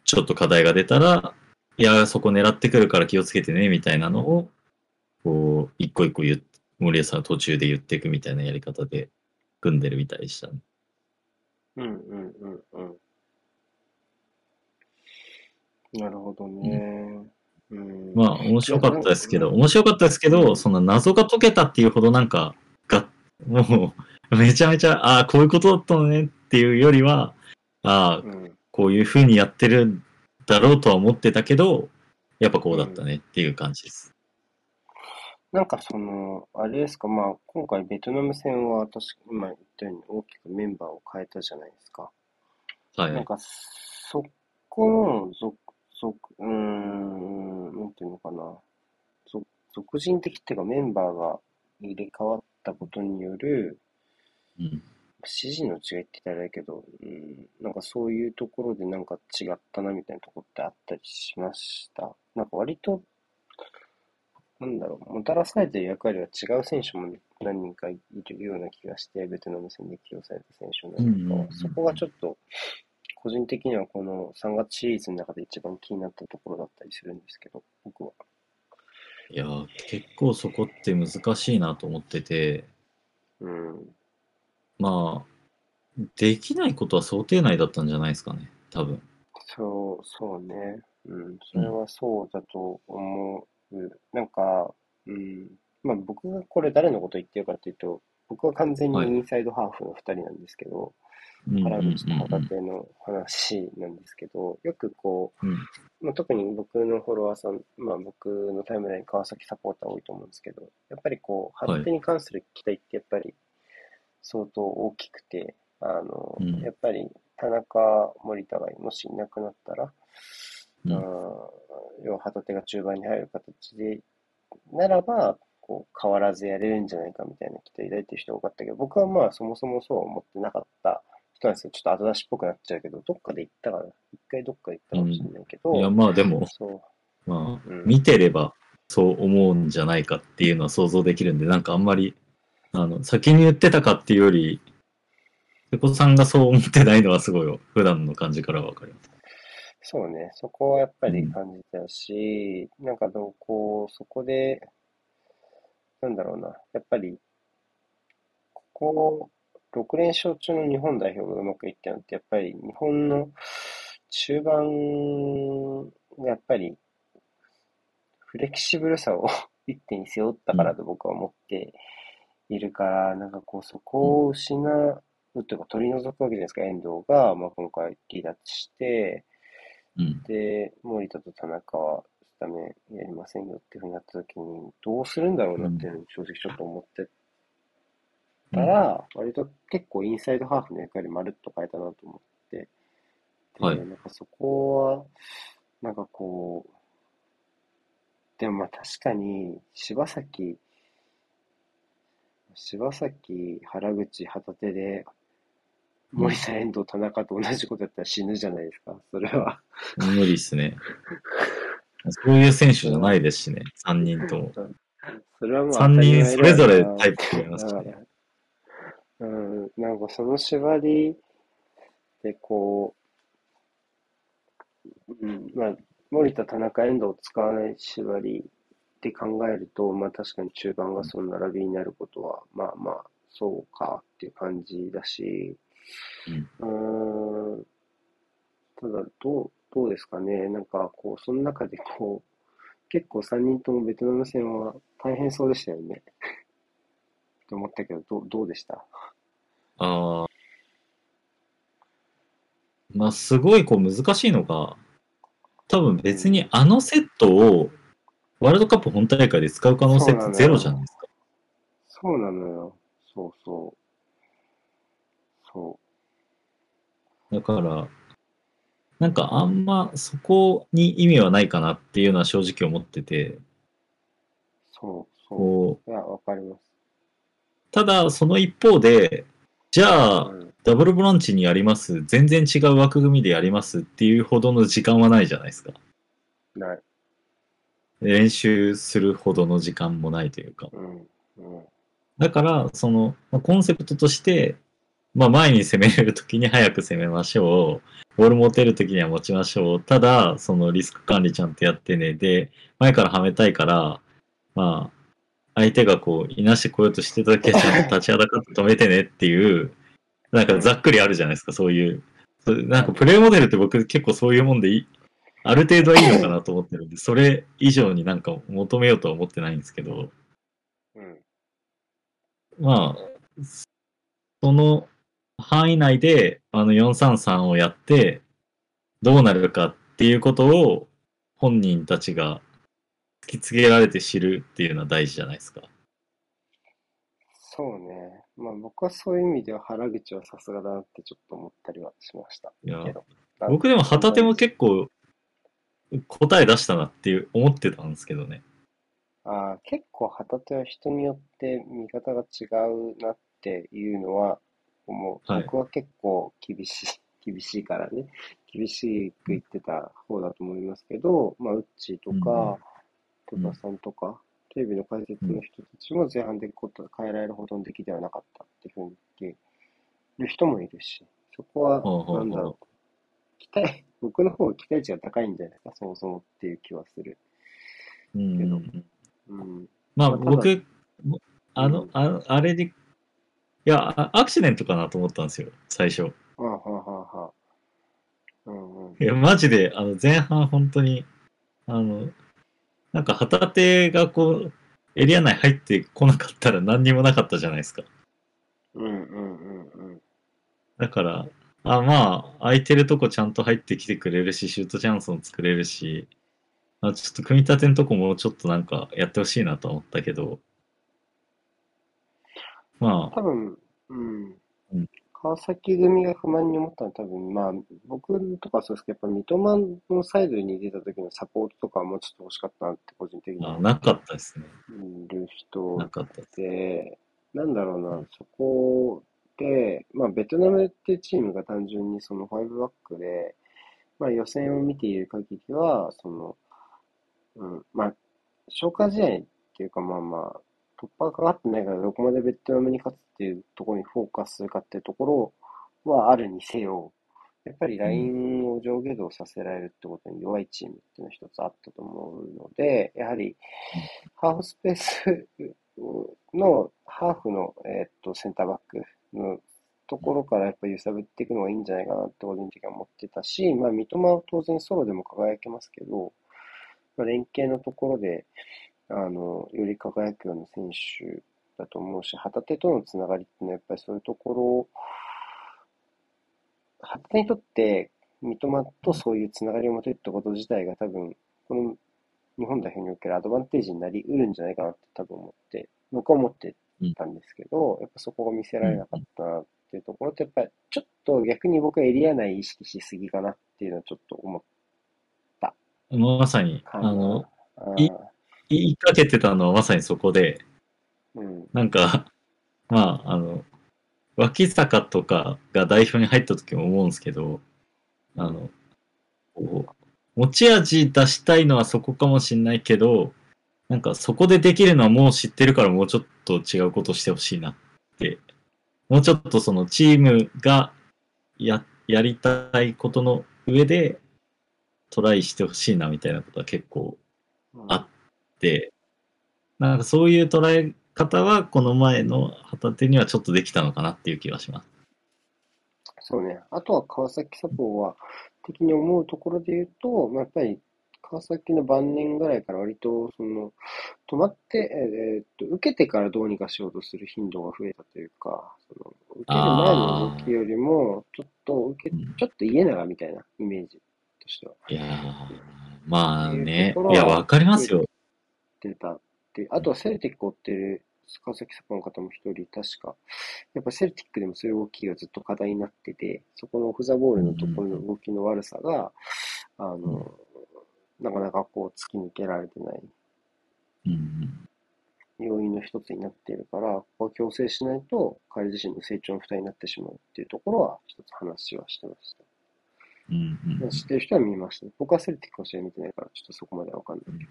ちょっと課題が出たら、いや、そこ狙ってくるから気をつけてね、みたいなのを、こう、一個一個言っ森保さんが途中で言っていくみたいなやり方で組んでるみたいでしたね。うんうんうんうん。なるほどね。うん。まあ、面白かったですけど、うん面白かったですけど、その謎が解けたっていうほどなんか、が、もう、めちゃめちゃ、ああ、こういうことだったのねっていうよりは、ああ、うんこういう風にやってるんだろうとは思ってたけど、やっぱこうだったねっていう感じです。なんかその、あれですか、まあ、今回ベトナム戦は確か今言ったように大きくメンバーを変えたじゃないですか。はい。なんか、そこの属、属、うーん、なんていうのかな。属属人的っていうかメンバーが入れ替わったことによるうん。指示の違いって言ったらあれだけど、うん、なんかそういうところでなんか違ったなみたいなところってあったりしました？なんか割と、なんだろう、もたらされてる役割は違う選手も何人かいるような気がして、ベトナム戦で起用された選手もなんか、うんうんうんそこがちょっと、個人的にはこの3月シリーズの中で一番気になったところだったりするんですけど、僕は。いやー、結構そこって難しいなと思ってて、うん。まあ、できないことは想定内だったんじゃないですかね、多分。そう、そうね。うん、それはそうだと思う。なんか、うん、まあ僕がこれ誰のこと言ってるかっていうと、僕は完全にはいインサイドハーフの2人なんですけど、うんうん原口との話なんですけど、よくこうん。う、まあ、特に僕のフォロワーさん、まあ僕のタイムライン川崎サポーター多いと思うんですけど、やっぱりこう、はい旗手に関する期待ってやっぱり相当大きくて、あの、うんやっぱり田中、森田がもしいなくなったら、うんあー要は旗手が中盤に入る形で、ならば、こう変わらずやれるんじゃないかみたいな期待抱いてる人が多かったけど、僕はまあそもそもそうは思ってなかった人なんですよ。ちょっと後出しっぽくなっちゃうけど、どっかで行ったかな。一回どっかで行ったかもしれないけど、いや、まあでも、そう。まあ、うん見てればそう思うんじゃないかっていうのは想像できるんで、なんかあんまり、あの、先に言ってたかっていうより、瀬古さんがそう思ってないのはすごい普段の感じからわかります。そうね、そこはやっぱり感じたし、なんかどうこう、そこで、なんだろうな、やっぱり、ここ、6連勝中の日本代表がうまくいったのって、やっぱり日本の中盤がやっぱり、フレキシブルさを 一手に背負ったからと僕は思っているから、なんかこう、そこを失うというか取り除くわけじゃないですか、遠藤が、まあ、今回離脱して、うん。で、森田と田中はスタメンやりませんよっていうふうになった時に、どうするんだろうなっていうのを正直ちょっと思ってたら、割と結構インサイドハーフの役割まるっと変えたなと思って、で、はい。なんかそこは、なんかこう、でもまあ確かに柴崎、柴崎、原口、旗手で、森田、遠藤、田中と同じことやったら死ぬじゃないですか、それは。無理っすね。そういう選手じゃないですしね、3人とも。それはもう3人それぞれタイププ違いますから、うん、なんかその縛りでこう、うん、まあ、森田、田中、遠藤を使わない縛りって考えると、まあ確かに中盤がその並びになることは、まあまあ、そうかっていう感じだし、うんうーん、ただ、どう、どうですかね。なんか、こう、その中でこう、結構3人ともベトナム戦は大変そうでしたよね。と思ったけど、どう、どうでした？ああ。まあ、すごいこう難しいのが、多分別にあのセットをワールドカップ本大会で使う可能性ってゼロじゃないですか。そうなのよ。そうそそだから、なんかあんまそこに意味はないかなっていうのは正直思ってて、う、そう、そこう、う。いや、わかります。ただその一方で、じゃあ、うん、ダブルブランチにやります、全然違う枠組みでやりますっていうほどの時間はないじゃないですか。ない。練習するほどの時間もないというか。だから、その、まあコンセプトとして、まあ、前に攻めれるときに早く攻めましょう。ボール持てるときには持ちましょう。ただ、そのリスク管理ちゃんとやってね。で、前からはめたいから、まあ、相手がこう、いなしてこようとしてたときはちゃんと立ちはだかって止めてねっていう、なんかざっくりあるじゃないですか、そういう。そなんかプレイモデルって僕結構そういうもんでいい、ある程度はいいのかなと思ってるんで、それ以上になんか求めようとは思ってないんですけど、うん。まあ、その範囲内で、あの433をやって、どうなるかっていうことを本人たちが突きつけられて知るっていうのは大事じゃないですか。そうね。まあ僕はそういう意味では原口はさすがだなってちょっと思ったりはしましたいや。僕でも旗手も結構答え出したなっていう思ってたんですけどね。ああ、結構旗手は人によって見方が違うなっていうのは思う。はい僕は結構厳しい、厳しいからね。厳しく言ってた方だと思いますけど、まあ、ウッチーとか、トうんタさんとか、テレビの解説の人たちも前半でこと変えられるほどの出来ではなかったっていうふうに言ってる人もいるし、そこは、なんだろう。期待、僕の方が期待値が高いんじゃないですか、そもそもっていう気はする。うんけどうん。まあ僕、あうんの、ああれで、いや、あアクシデントかなと思ったんですよ、最初。はあ、はあはあはあ。うんうん。いや、マジで、あの、前半本当に、あの、なんか旗手がこう、エリア内入ってこなかったら何にもなかったじゃないですか。うんうんうんうん。だから、あまあ、空いてるとこちゃんと入ってきてくれるし、シュートチャンスも作れるし、あちょっと組み立てのとこもちょっとなんかやってほしいなと思ったけど、ま多分、うんうん。川崎組が不満に思ったのは多分、まあ、僕とかそうですけど、やっぱ三笘のサイドに出た時のサポートとかはもうちょっと欲しかったなって個人的にあ、はなかったですね。いる人なかったです。で、なんだろうな、そこで、まあ、ベトナムっていうチームが単純にその5バックで、まあ、予選を見ている限りは、その、うん、まあ、消化試合っていうか、まあまあ、突破かかってないから、どこまでベトナムに勝つっていうところにフォーカスするかっていうところはあるにせよ、やっぱりラインを上下動させられるってことに弱いチームっていうのは一つあったと思うので、やはり、ハーフスペースの、ハーフの、えーっと、センターバックのところからやっぱり揺さぶっていくのがいいん。じゃないかなって個人的には思ってたし、まあ、三笘は当然ソロでも輝けますけど、まあ、連携のところで、あの、より輝くような選手だと思うし、旗手とのつながりっていうのはやっぱりそういうところを、旗手にとって三笘とそういうつながりを持てるってこと自体が多分、この日本代表におけるアドバンテージになりうるん。じゃないかなって多分思って、僕は思ってたんですけど、やっぱそこが見せられなかったなっていうところと、やっぱりちょっと逆に僕はエリア内意識しすぎかなっていうのはちょっと思っまさに、たあの、あいー言いかけてたのはまさにそこで、うん、なんか、まあ、あの、脇坂とかが代表に入った時も思うんですけど、あの、持ち味出したいのはそこかもしんないけど、なんかそこでできるのはもう知ってるからもうちょっと違うことしてほしいなって、もうちょっとそのチームがや、やりたいことの上でトライしてほしいなみたいなことは結構うんあで、なんかそういう捉え方はこの前の旗手にはちょっとできたのかなっていう気がします。そうね。あとは川崎サポは的に思うところで言うと、まあ、やっぱり川崎の晩年ぐらいから割とその止まって、えーっと受けてからどうにかしようとする頻度が増えたというか、その受ける前の動きよりもちょっと受け、うん。ちょっと家長みたいなイメージとしては。いやー、まあね。いや、わかりますよ。出たってあとはセルティックを追ってる川崎サポの方も一人、確か、やっぱセルティックでもそういう動きがずっと課題になってて、そこのオフザボールのところの動きの悪さが、あの、なかなかこう突き抜けられてないうん。要因の一つになっているから、ここは強制しないと彼自身の成長の負担になってしまうっていうところは一つ話はしてました。うん。うん。知ってる人は見ましたね。僕はセルティックの試合見てないから、ちょっとそこまではわかんないけど。うん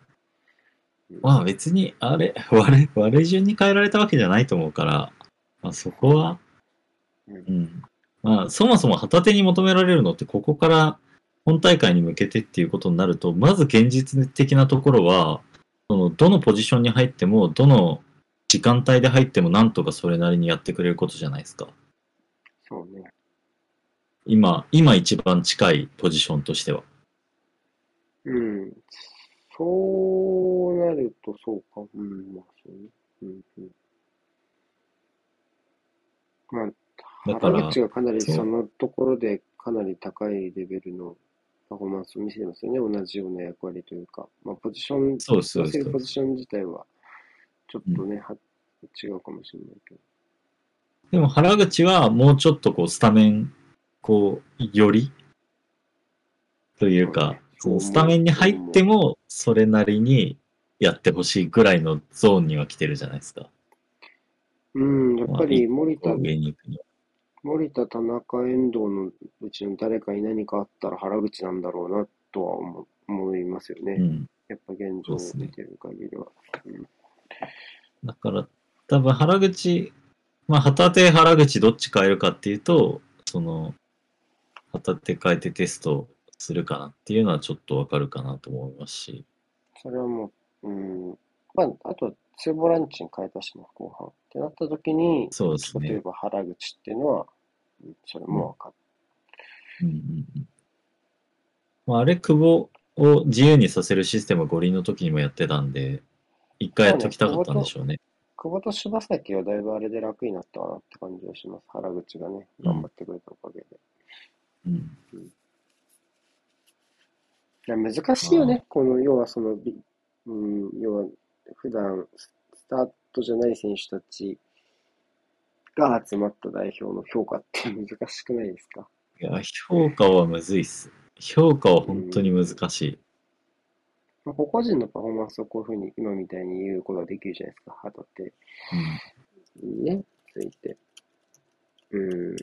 まあ別に、あれ、悪い、悪い順に変えられたわけじゃないと思うから、まあそこは、うんうん。まあそもそも旗手に求められるのって、ここから本大会に向けてっていうことになると、まず現実的なところは、その、どのポジションに入っても、どの時間帯で入っても、なんとかそれなりにやってくれることじゃないですか。そうね。今、今一番近いポジションとしては。うん。そうなるとそうか。うん、まあそうね。うん、うん。まあ、原口がかなりそのところでかなり高いレベルのパフォーマンスを見せてますよね。同じような役割というか。まあ、ポジション、そうそうそうポジション自体は、ちょっとね、は違うかもしれないけど。でも原口はもうちょっとこうスタメン、こう、より？というか、そのスタメンに入ってもそれなりにやってほしいぐらいのゾーンには来てるじゃないですか。うん、やっぱり森田。森田、田中、遠藤のうちの誰かに何かあったら原口なんだろうなとは思思いますよね。うん。やっぱ現状を見てる限りは。うんだから、多分原口、まあ、旗手原口どっち変えるかっていうと、その、旗手変えてテストするかなっていうのはちょっとわかるかなと思いますし。それはもう、うん、まあ、あと、ツーボランチに変えたしね、後半。ってなった時に、そうですね。例えば原口っていうのは、うんそれも分かうんうんうんまあ、あれ、久保を自由にさせるシステムは五輪の時にもやってたんで、一回やっときたかったんでしょうね。久保と柴崎はだいぶあれで楽になったかなって感じがします。原口がね、頑張ってくれたおかげで。うん。いや難しいよね、この、要はその、びうん、要は、普段、スタートじゃない選手たちが集まった代表の評価って難しくないですか？いや、評価はむずいっす。評価は本当に難しい。まあ個々人のパフォーマンスをこういうふうに今みたいに言うことができるじゃないですか、旗手にね、ついて。うん。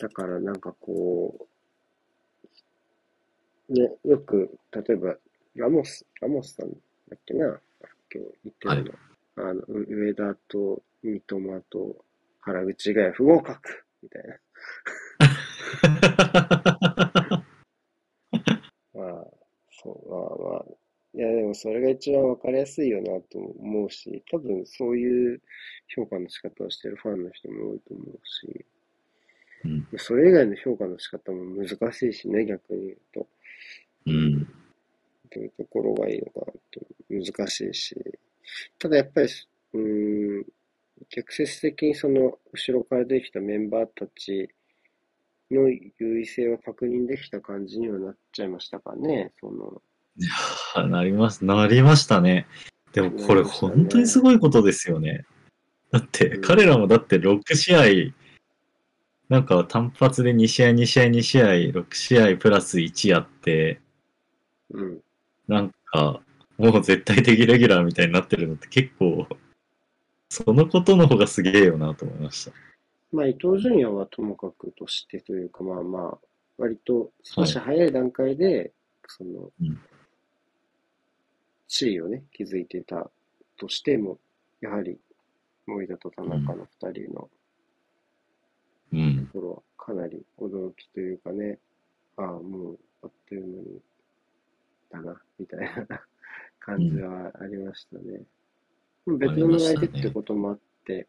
だからなんかこう、ね、よく、例えば、ラモス、ラモスさんだっけな、今日言ってるの。あの、う上田と三笘と原口が不合格みたいな。まあ、そう、まあまあ、いやでもそれが一番わかりやすいよなと思うし、多分そういう評価の仕方をしてるファンの人も多いと思うし、うん。それ以外の評価の仕方も難しいしね、逆に言うと。うん。どういうところがいいのかなって難しいし、ただやっぱり、うーん、逆説的にその後ろからできたメンバーたちの優位性は確認できた感じにはなっちゃいましたかね、その、あなります、なりましたね。でもこれ本当にすごいことですよね。だって、うん彼らもだって6試合、なんか単発で2試合、2試合、2試合、6試合プラス1やって、うん、なんか、もう絶対的レギュラーみたいになってるのって結構、そのことの方がすげえよなと思いました。まあ伊東純也はともかくとしてというか、まあまあ、割と少し早い段階で、そのうん、地位をね、築いてたとしても、やはり森田と田中の二人のうん。ところはかなり驚きというかね、ああ、もうあっという間にだな、みたいな感じはありましたね。別の相手ってこともあって、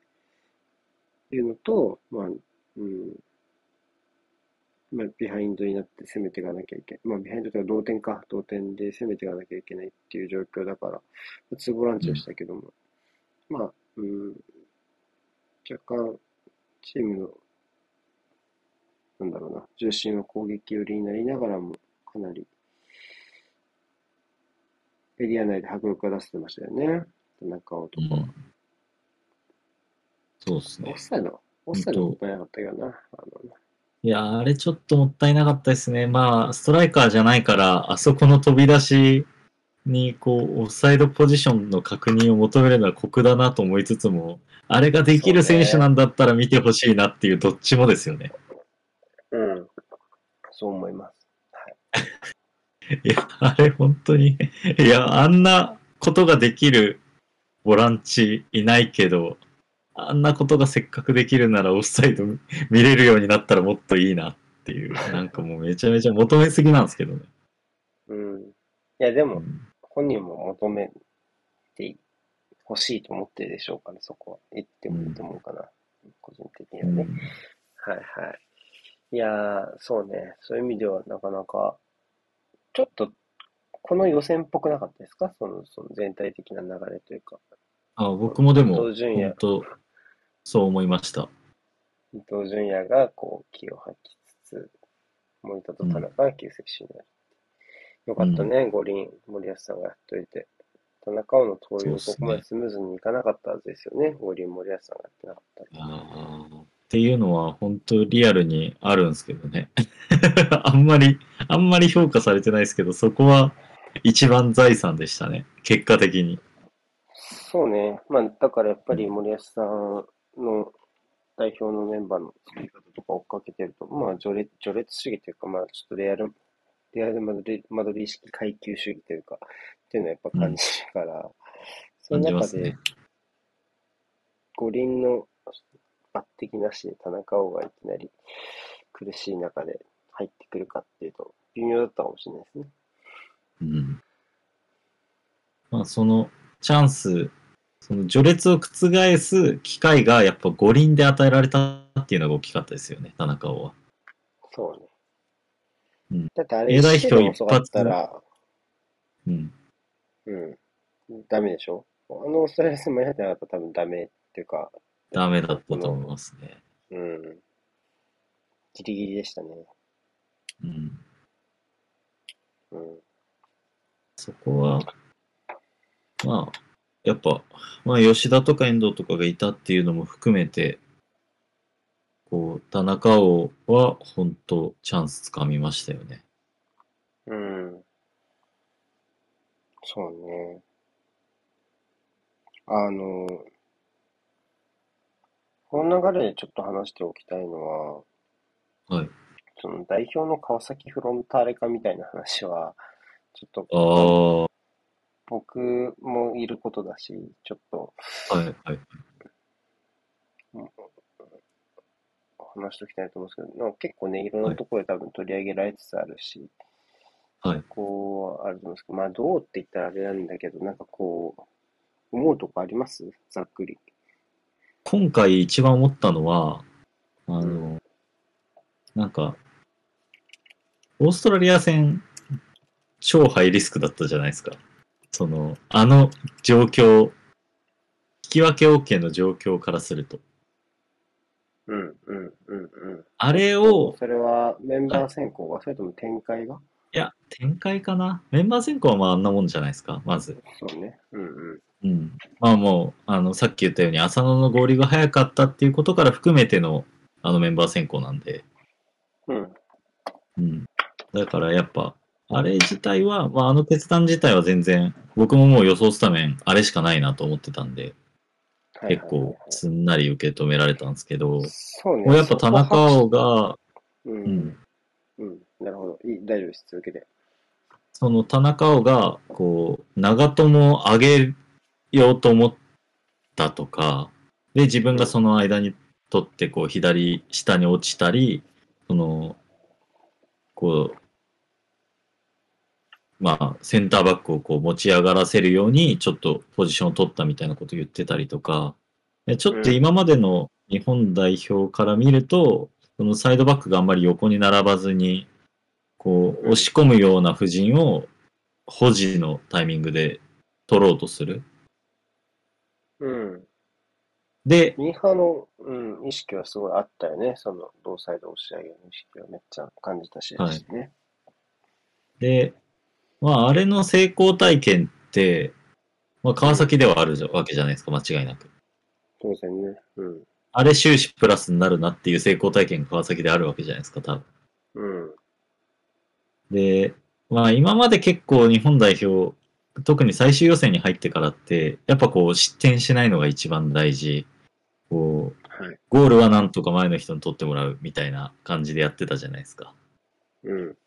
いうのと、まあ、うん、まあ、ビハインドになって攻めていかなきゃいけない。まあ、ビハインドというか同点か、同点で攻めていかなきゃいけないっていう状況だから、まあ、ツーボランチでしたけども、まあ、うん、若干、チームの、なんだろうな、重心は攻撃寄りになりながらも、かなり、エリア内で迫力が出してましたよね。田中碧とか。うん。そうですねオフ。サイド、オフサイドもったいなかったけどな。あのいや、あれちょっともったいなかったですね。まあ、ストライカーじゃないから、あそこの飛び出しに、こう、オフサイドポジションの確認を求めるのは酷だなと思いつつも、あれができる選手なんだったら見てほしいなっていう、どっちもですよね。うん。そう思います。いや、あれ本当に、いや、あんなことができるボランチいないけど、あんなことがせっかくできるならオフサイド見れるようになったらもっといいなっていう、なんかもうめちゃめちゃ求めすぎなんですけどね。うん。いや、でも、うん本人も求めてほしいと思ってるでしょうから、そこは。言ってもいいと思うかな。個人的にはね。うんはいはい。いやー、そうね。そういう意味ではなかなか、ちょっと、この予選っぽくなかったですか？その、その全体的な流れというか。あ僕もでも、本当、そう思いました。伊東純也が、こう、気を吐きつつ、森田と田中が救世主になる。よかったね、五輪、森保さんがやっといて。田中碧の投入、そここまでスムーズにいかなかったはずですよね。五輪、森保さんがやってなかったっていうのは本当リアルにあるんですけどね。あんまり、あんまり評価されてないですけど、そこは一番財産でしたね。結果的に。そうね。まあ、だからやっぱり森保さんの代表のメンバーの作り方とか追っかけてると、まあ、序列、序列主義というか、まあ、ちょっとレアル、レアルマドリマドリー意識階級主義というか、っていうのはやっぱ感じるから、その感じま中ですね、。五輪の抜擢なしで田中碧がいきなり苦しい中で入ってくるかっていうと、微妙だったかもしれないですね。うん。まあ、そのチャンス、その序列を覆す機会がやっぱ五輪で与えられたっていうのが大きかったですよね、田中碧は。そうね。うんだってあれ、A 代表一遅かったら、うん。うん。ダメでしょ？あのオーストラリア戦間に合ってなかったら多分ダメっていうか、ダメだったと思いますね。うん。ギリギリでしたね。うん。うん。そこは、まあ、やっぱ、まあ、吉田とか遠藤とかがいたっていうのも含めて、こう、田中碧は本当チャンスつかみましたよね。うん。そうね。あの、この流れでちょっと話しておきたいのは、はい。その代表の川崎フロンターレ化みたいな話は、ちょっあとあ、僕もいることだし、ちょっとはい、はい。話しておきたいと思うんですけど、結構ね、いろんなところで多分取り上げられつつあるし、はい。こう、あると思うんですけど、まあ、どうって言ったらあれなんだけど、なんかこう、思うとこあります？ざっくり。今回一番思ったのは、あうの、なんか、オーストラリア戦、超ハイリスクだったじゃないですか。その、あの状況、引き分け OK の状況からすると。うん、うん、うん、うん。あれを、それはメンバー選考が、それとも展開が？いや、展開かなメンバー選考はまああんなもんじゃないですか、まず。そうね。うん、うん。うん。まあもう、あの、さっき言ったように浅野の合流が早かったっていうことから含めての、あのメンバー選考なんで。うん。うん。だからやっぱ、あれ自体は、まああの決断自体は全然、僕ももう予想スタメン、あれしかないなと思ってたんで、結構すんなり受け止められたんですけど、そうね。もうやっぱ田中碧が、う。うんん、うん。なるほど。いい、大丈夫です。続けて。その田中碧が、こう、長友を上げようと思ったとか、で、自分がその間に取って、こう、左下に落ちたり、その、こう、まあ、センターバックをこう持ち上がらせるように、ちょっとポジションを取ったみたいなことを言ってたりとか、でちょっと今までの日本代表から見ると、そのサイドバックがあんまり横に並ばずに、こう、押し込むような布陣を保持のタイミングで取ろうとする。うん。で、ミーハーの、うん、意識はすごいあったよね。その、同サイド押し上げの意識はめっちゃ感じたし、はいね。で、まあ、あれの成功体験っって、まあ、川崎ではあるじゃわけじゃないですか、間違いなく。当然ね。うん。あれ終始プラスになるなっていう成功体験が川崎であるわけじゃないですか、多分。うん。で、まあ今まで結構日本代表、特に最終予選に入ってからって、やっぱこう失点しないのが一番大事。こう、はい。ゴールはなんとか前の人に取ってもらうみたいな感じでやってたじゃないですか。うん。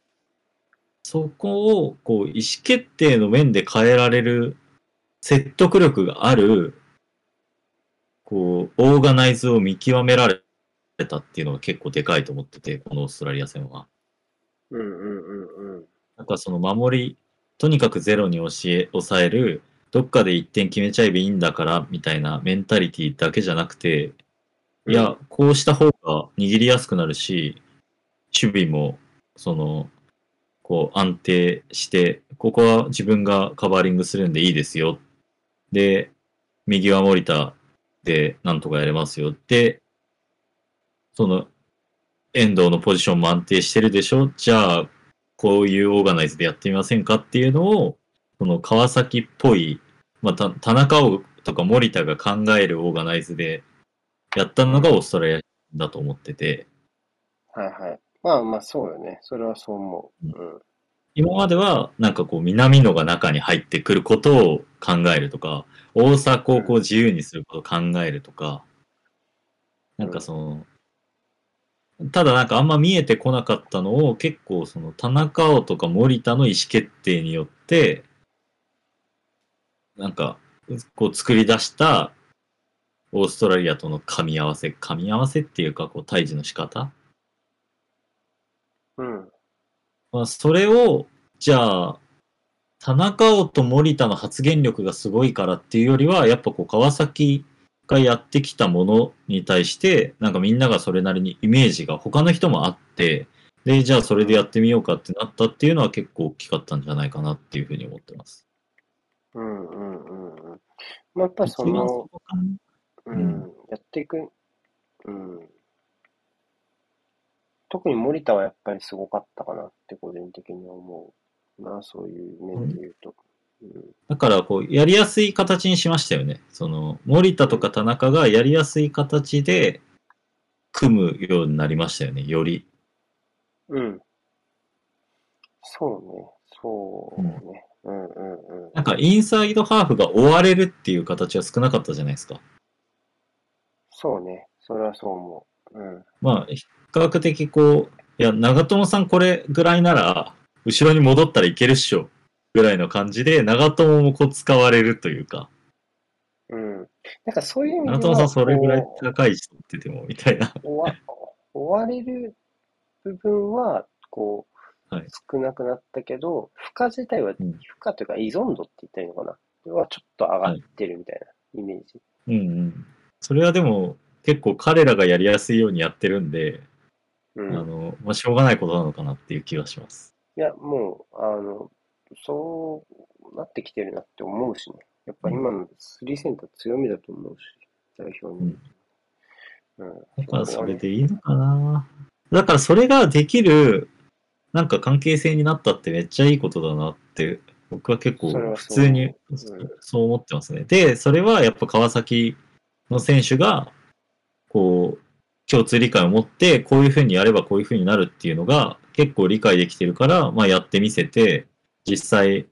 そこを、こう、意思決定の面で変えられる説得力がある、こう、オーガナイズを見極められたっていうのが結構でかいと思ってて、このオーストラリア戦は。うんうんうんうん。なんかその守り、とにかくゼロに教え、抑える、どっかで1点決めちゃえばいいんだから、みたいなメンタリティだけじゃなくて、いや、こうした方が握りやすくなるし、守備も、その、こう安定して、ここは自分がカバーリングするんでいいですよ。で、右は森田でなんとかやれますよ。で、その、遠藤のポジションも安定してるでしょじゃあ、こういうオーガナイズでやってみませんかっていうのを、その川崎っぽい、まあ、た田中碧とか森田が考えるオーガナイズでやったのがオーストラリアだと思ってて、はいはい。まあまあそうよね。それはそう思う。うん。今まではなんかこう南野が中に入ってくることを考えるとか、大阪をこう自由にすることを考えるとか、なんかその、ただなんかあんま見えてこなかったのを結構その田中碧とか森田の意思決定によって、なんかこう作り出したオーストラリアとの噛み合わせ、噛み合わせっていうかこう対峙の仕方？うん。まあ、それを、じゃあ、田中碧と森田の発言力がすごいからっていうよりは、やっぱこう、川崎がやってきたものに対して、なんかみんながそれなりにイメージが他の人もあって、で、じゃあそれでやってみようかってなったっていうのは結構大きかったんじゃないかなっていうふうに思ってます。うんうんうんうん。まあやっぱりその、うん、やっていく、うん。特に森田はやっぱりすごかったかなって個人的には思うな、そういう面で言うと。うん。だから、こう、やりやすい形にしましたよね。その、森田とか田中がやりやすい形で組むようになりましたよね、より。うん。そうね。そうね。うんうんうん。なんかインサイドハーフが追われるっていう形は少なかったじゃないですか。そうね。それはそう思う。うん。まあ、比較的こう、いや、長友さんこれぐらいなら、後ろに戻ったらいけるっしょ、ぐらいの感じで、長友もこう使われるというか、うん。なんかそういう意味では、長友さんそれぐらい高い人ってても、みたいな。追わ追われる部分は、こう、はい少なくなったけど、負荷自体は、うん負荷というか依存度って言ったらいいのかな？それはちょっと上がってるみたいなイメージ。うんうん。それはでも、結構彼らがやりやすいようにやってるんで、うん。あの、まあ、しょうがないことなのかなっていう気がします。いや、もう、あの、そうなってきてるなって思うしね。やっぱ今のスリーセンター強みだと思うし、代表に。うん。だからそれでいいのかな。だからそれができる、なんか関係性になったってめっちゃいいことだなって、僕は結構普通にうんそう思ってますね。で、それはやっぱ川崎の選手が、こう、共通理解を持って、こういうふうにやればこういうふうになるっていうのが結構理解できてるから、まあやってみせて、実際、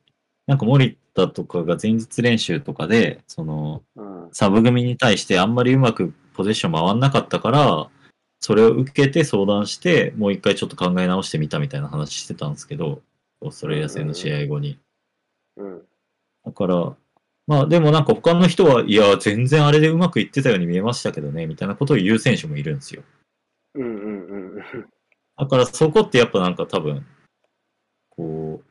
なんか森田とかが前日練習とかで、その、うん。サブ組に対してあんまりうまくポゼッション回んなかったから、それを受けて相談して、もう一回ちょっと考え直してみたみたいな話してたんですけど、オーストラリア戦の試合後に。うん。だから、まあでもなんか他の人は、いや、全然あれでうまくいってたように見えましたけどね、みたいなことを言う選手もいるんですよ。うんうんうんうん。だからそこってやっぱなんか多分、こう、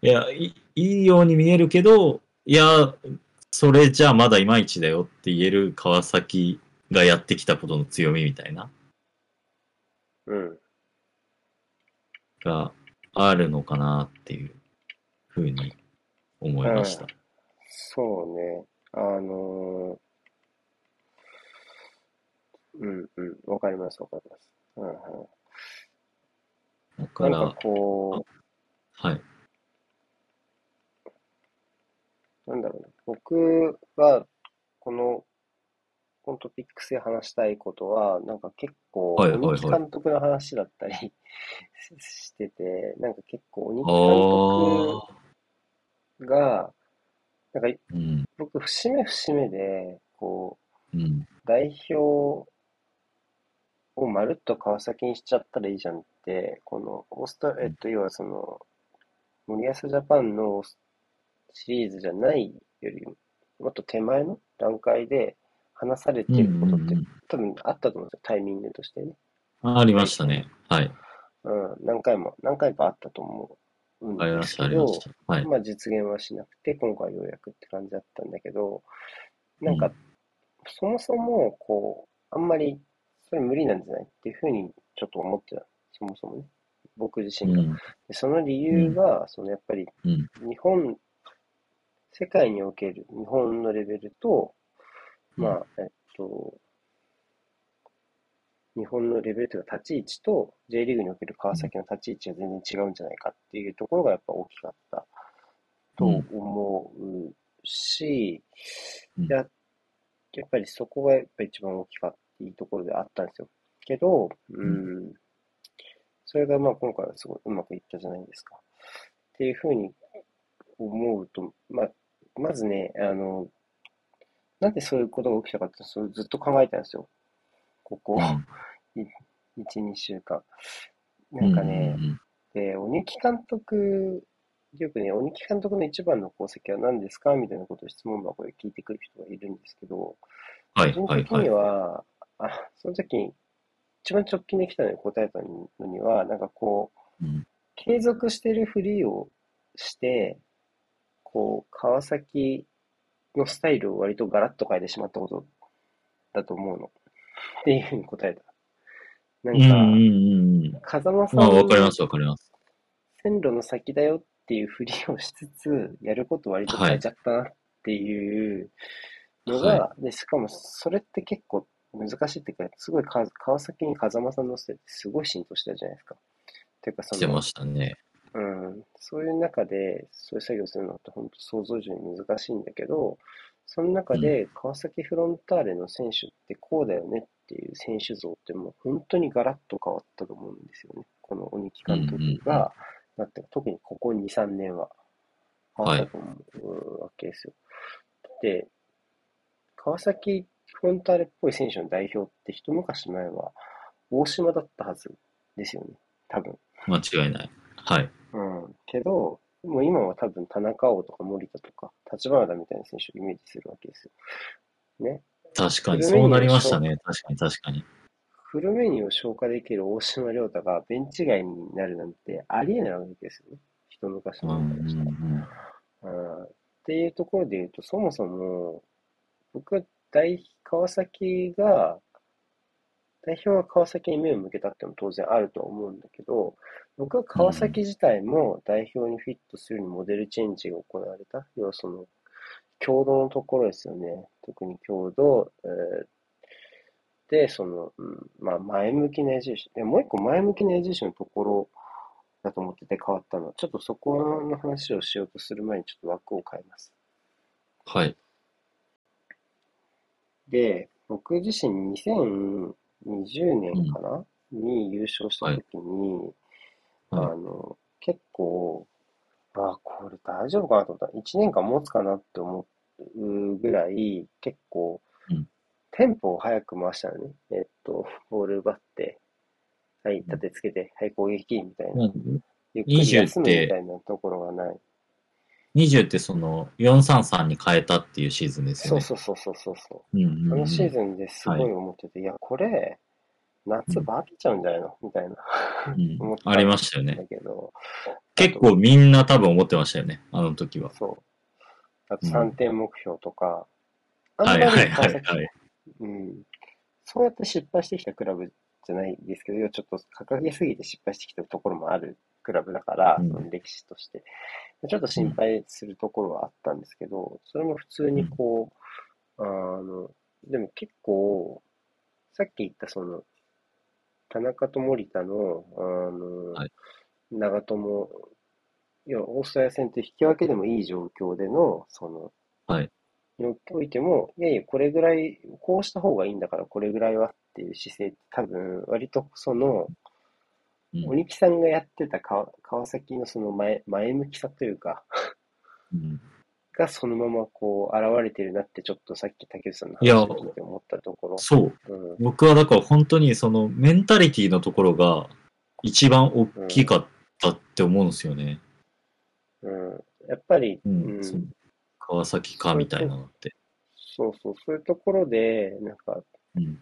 いや、いいいように見えるけど、いや、それじゃあまだいまいちだよって言える川崎がやってきたことの強みみたいな、うん。があるのかなっていうふうに思いました。そうね。あのーうんうん。わかります、わかります。うんうん。だから、かこはい。なんだろうな、僕がこの、このトピックスで話したいことは、なんか結構、はいはいはい。鬼木監督の話だったり してて、なんか結構鬼木監あ督が、なんかあ、うん、僕、節目節目で、こう、うん、代表をまるっと川崎にしちゃったらいいじゃんって、このオースト、えっと、要はその、森保ジャパンのシリーズじゃないよりもっと手前の段階で話されてることって多分あったと思うんですよ、タイミングとしてね。ありましたね。はい。うん、何回も、何回かあったと思うんですけど、りま。まあ実現はしなくて、今回ようやくって感じだったんだけど、なんかうん、そもそも、こう、あんまり、それ無理なんじゃないっていうふうにちょっと思ってた。そもそもね。僕自身が。うん、でその理由が、そのやっぱり、うん、日本、世界における日本のレベルと、まあ、えっと、日本のレベルというか立ち位置と J リーグにおける川崎の立ち位置が全然違うんじゃないかっていうところがやっぱ大きかったと思うし、うん。ややっぱりそこがやっぱ一番大きかったいいところであったんですよ。けど、うん、それがまあ今回はすごいうまくいったじゃないですか。っていうふうに思うと、まあ、まずね、あの、なんでそういうことが起きたかってそれずっと考えたんですよ。ここうん1、2週間。なんかね、で、鬼木監督、よくね、鬼木監督の一番の功績は何ですかみたいなことを質問箱で聞いてくる人がいるんですけど、はい、個人的に。は、あ、その時に、一番直近で来たのに答えたのには、なんかこう、うん継続してるふりをして、こう、川崎のスタイルを割とガラッと変えてしまったことだと思うの。っていうふうに答えた。なうん、うん、んか、うん。風間さんまあ、わのかります、わかります。線路の先だよっていうふりをしつつ、やること割と変えちゃったなっていうのが、はで、しかもそれって結構難しいっていうか、すごいか川崎に風間さんのせいってすごい浸透してたじゃないですか。ていうかそのしてま、したね。うん、そういう中で、そういう作業するのって本当想像以上に難しいんだけど、その中で川崎フロンターレの選手ってこうだよねっていう選手像ってもう本当にガラッと変わったと思うんですよね。この鬼木監督が、だって特にここ2、3年は変わったと思うわけですよ。で、川崎フロンターレっぽい選手の代表って一昔前は大島だったはずですよね。多分。間違いない。はい。うん。けど、もう今は多分田中碧とか森田とか、立花田みたいな選手をイメージするわけですよ。ね。確かに、そうなりましたね。確かに、確かに。フルメニューを消化できる大島亮太がベンチ外になるなんてありえないわけですよね。一昔うん、うん前からしたら。うん。うんっていうところで言うと、そもそも、僕は大、川崎が、代表が川崎に目を向けたってのも当然あるとは思うんだけど、僕は川崎自体も代表にフィットするようにモデルチェンジが行われた。要はその、強度のところですよね。特に強度、えーで、その、うん、まあ前向きな矢印。でもう一個前向きな矢印のところだと思ってて変わったのは、ちょっとそこの話をしようとする前にちょっと枠を変えます。はい。で、僕自身2020年かな、に優勝した時に、はいあの、結構、あ、これ大丈夫かなと思った。1年間持つかなって思うぐらい、結構うん、テンポを早く回したのね。えっと、ボール奪って、はい、立てつけて、はい、攻撃みたいな。まあゆっくり20休むみたいなところがない。20ってその433に変えたっていうシーズンですよね。そうそうそうそうそうそう。うんうんうんこのシーズンですごい思ってて、いや、これ、夏バテちゃうんじゃないの？みたいな。ありましたよんね。だけど、結構みんな多分思ってましたよね。あの時は。そう。あとうん3点目標とか、あんまりはいはいはいはい。うん、そうやって失敗してきたクラブじゃないですけど、ちょっと掲げすぎて失敗してきたところもあるクラブだから、うんその歴史として。ちょっと心配するところはあったんですけど、それも普通にこう、あの、でも結構、さっき言ったその、田中と森田の、あの、はい。長友要はオーストラリア戦って引き分けでもいい状況での、その、はい。においても、いやいや、これぐらい、こうした方がいいんだから、これぐらいはっていう姿勢って多分、割とその、うん。鬼木さんがやってた川川崎のその前前向きさというか、うんがそのままこう現れてるなってちょっとさっき竹内さんの話を聞いて思ったところ。そう。うん。僕はだから本当にそのメンタリティのところが一番大きかったって思うんですよね。うん。やっぱり、う。うんん。その川崎かみたいなのって。そうそう、そういうところで、なんか、うん。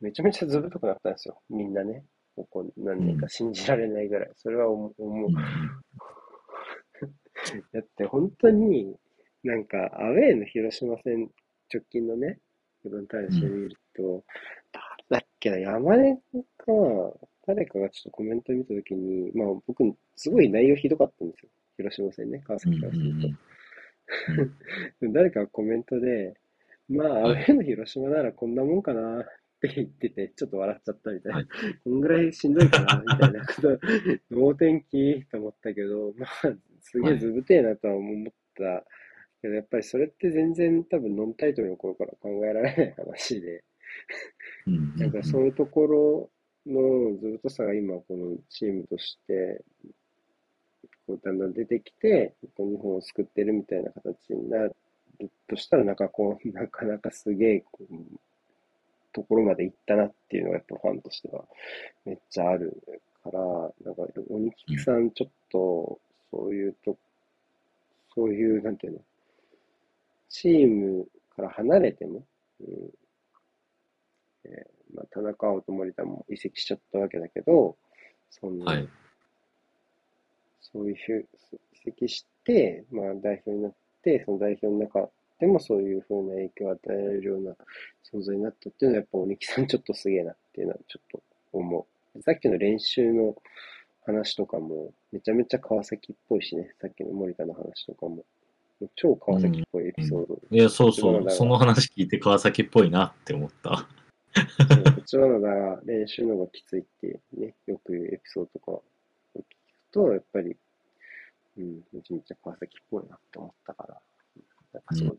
めちゃめちゃずぶとくなったんですよ。みんなね。ここ何年か信じられないぐらい。それは思う。だって本当に、なんか、アウェーの広島戦、直近のね、フロンターレしてみると、誰だっけな、山根か、誰かがちょっとコメント見たときに、まあ僕、すごい内容ひどかったんですよ。広島戦ね、川うん崎からすると。うん 誰かがコメントで、まあ、アウェーの広島ならこんなもんかなって言ってて、ちょっと笑っちゃったみたいな。はいこんぐらいしんどいかなみたいなこと、能天気と思ったけど、まあ、すげえずぶてえなとは思った。けど、やっぱりそれって全然多分ノンタイトルの頃から考えられない話で、なんかそういうところのずぶとさが今このチームとして、こうだんだん出てきて、こう日本を救ってるみたいな形になるとしたら、なんかこう、なかなかすげえ、こうところまで行ったなっていうのがやっぱファンとしてはめっちゃあるから、なんか鬼木さんちょっと、そういうと、そういう、なんていうの、チームから離れても、うんえーまあ、田中碧と森田も移籍しちゃったわけだけど、その、はい。そういうふう、移籍して、まあ代表になって、その代表の中でもそういうふうな影響を与えられるような存在になったっていうのは、やっぱ鬼木さんちょっとすげえなっていうのはちょっと思う。さっきの練習の話とかも、めちゃめちゃ川崎っぽいしね、さっきの森田の話とかも、超川崎っぽいエピソード。いや、そうそう。その話聞いて川崎っぽいなって思った。こっちのが練習の方がきついってね、よく言うエピソードとかを聞くと、やっぱり、うん、めちゃめちゃ川崎っぽいなって思ったから、なんかすごい、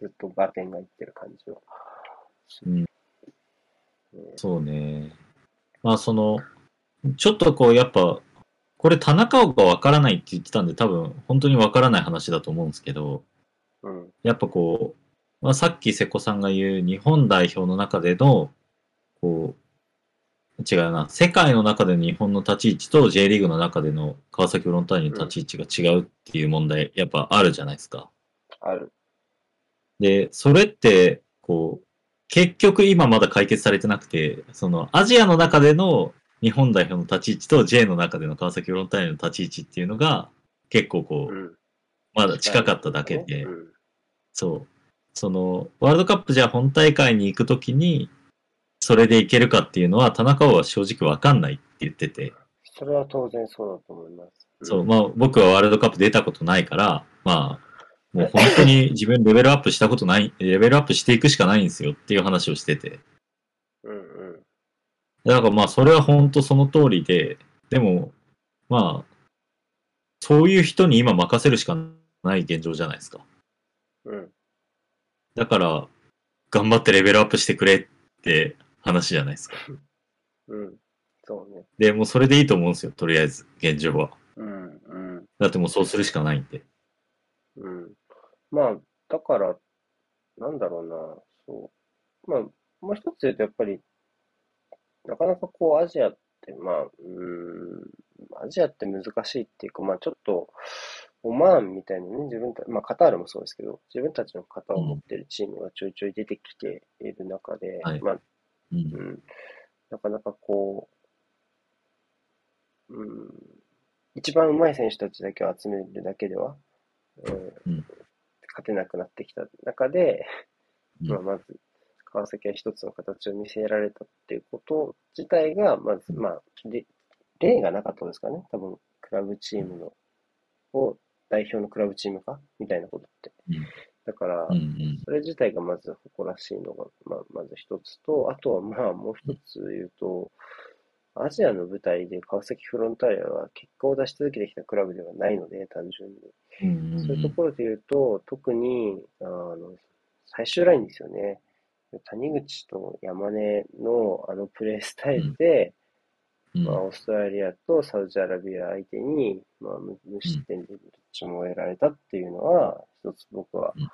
ずっとバテンがいってる感じは。うん。ねそうね。まあ、その、ちょっとこう、やっぱ、これ田中碧がわからないって言ってたんで、多分、本当にわからない話だと思うんですけど、うん、やっぱこう、まあ、さっき瀬古さんが言う日本代表の中での、こう、違うな、世界の中での日本の立ち位置と J リーグの中での川崎フロンターレの立ち位置が違うっていう問題、やっぱあるじゃないですか。ある。で、それって、こう、結局今まだ解決されてなくて、そのアジアの中での日本代表の立ち位置と J の中での川崎フロンターレの立ち位置っていうのが結構こう、うん。まだ近かっただけで、うん。そう。その、ワールドカップじゃ本大会に行くときに、それでいけるかっていうのは、田中碧は正直わかんないって言ってて、それは当然そうだと思います。そう、まあ僕はワールドカップ出たことないから、まあ、もう本当に 自分レベルアップしたことない、レベルアップしていくしかないんですよっていう話をしてて。うんうん。だからまあそれは本当その通りで、でも、まあ、そういう人に今任せるしかない現状じゃないですか。うん。だから、頑張ってレベルアップしてくれって話じゃないですか。うん。そうね。で、もうそれでいいと思うんですよ、とりあえず、現状は。うんうん。だってもうそうするしかないんで。うん。まあ、だから、なんだろうな、そう。まあ、もう一つ言うと、やっぱり、なかなかこう、アジアって、まあ、うーん、アジアって難しいっていうか、まあ、ちょっと、オマーンみたいなね、自分た、まあ、カタールもそうですけど、自分たちの型を持ってるチームがちょいちょい出てきている中で、はい。まあ、うん。うん、なかなかこう、うん、一番上手い選手たちだけを集めるだけでは、うん。うん勝てなくなってきた中で、うん。まあ、まず川崎は一つの形を見せられたっていうこと自体が、まず、まあ、で例がなかったですかね、多分、クラブチームの、を代表のクラブチームか？みたいなことって。うんだから。それ自体がまず誇らしいのが、まあ、まず一つと、あとはまあもう一つ言うと、アジアの舞台で川崎フロンターレは結果を出し続けてきたクラブではないので、単純に。そういうところで言うと、特に、あの、最終ラインですよね。谷口と山根のあのプレースタイルで、うんまあ、オーストラリアとサウジアラビア相手に、まあ、無無失点でどっちも得られたっていうのは、一つ僕はうん、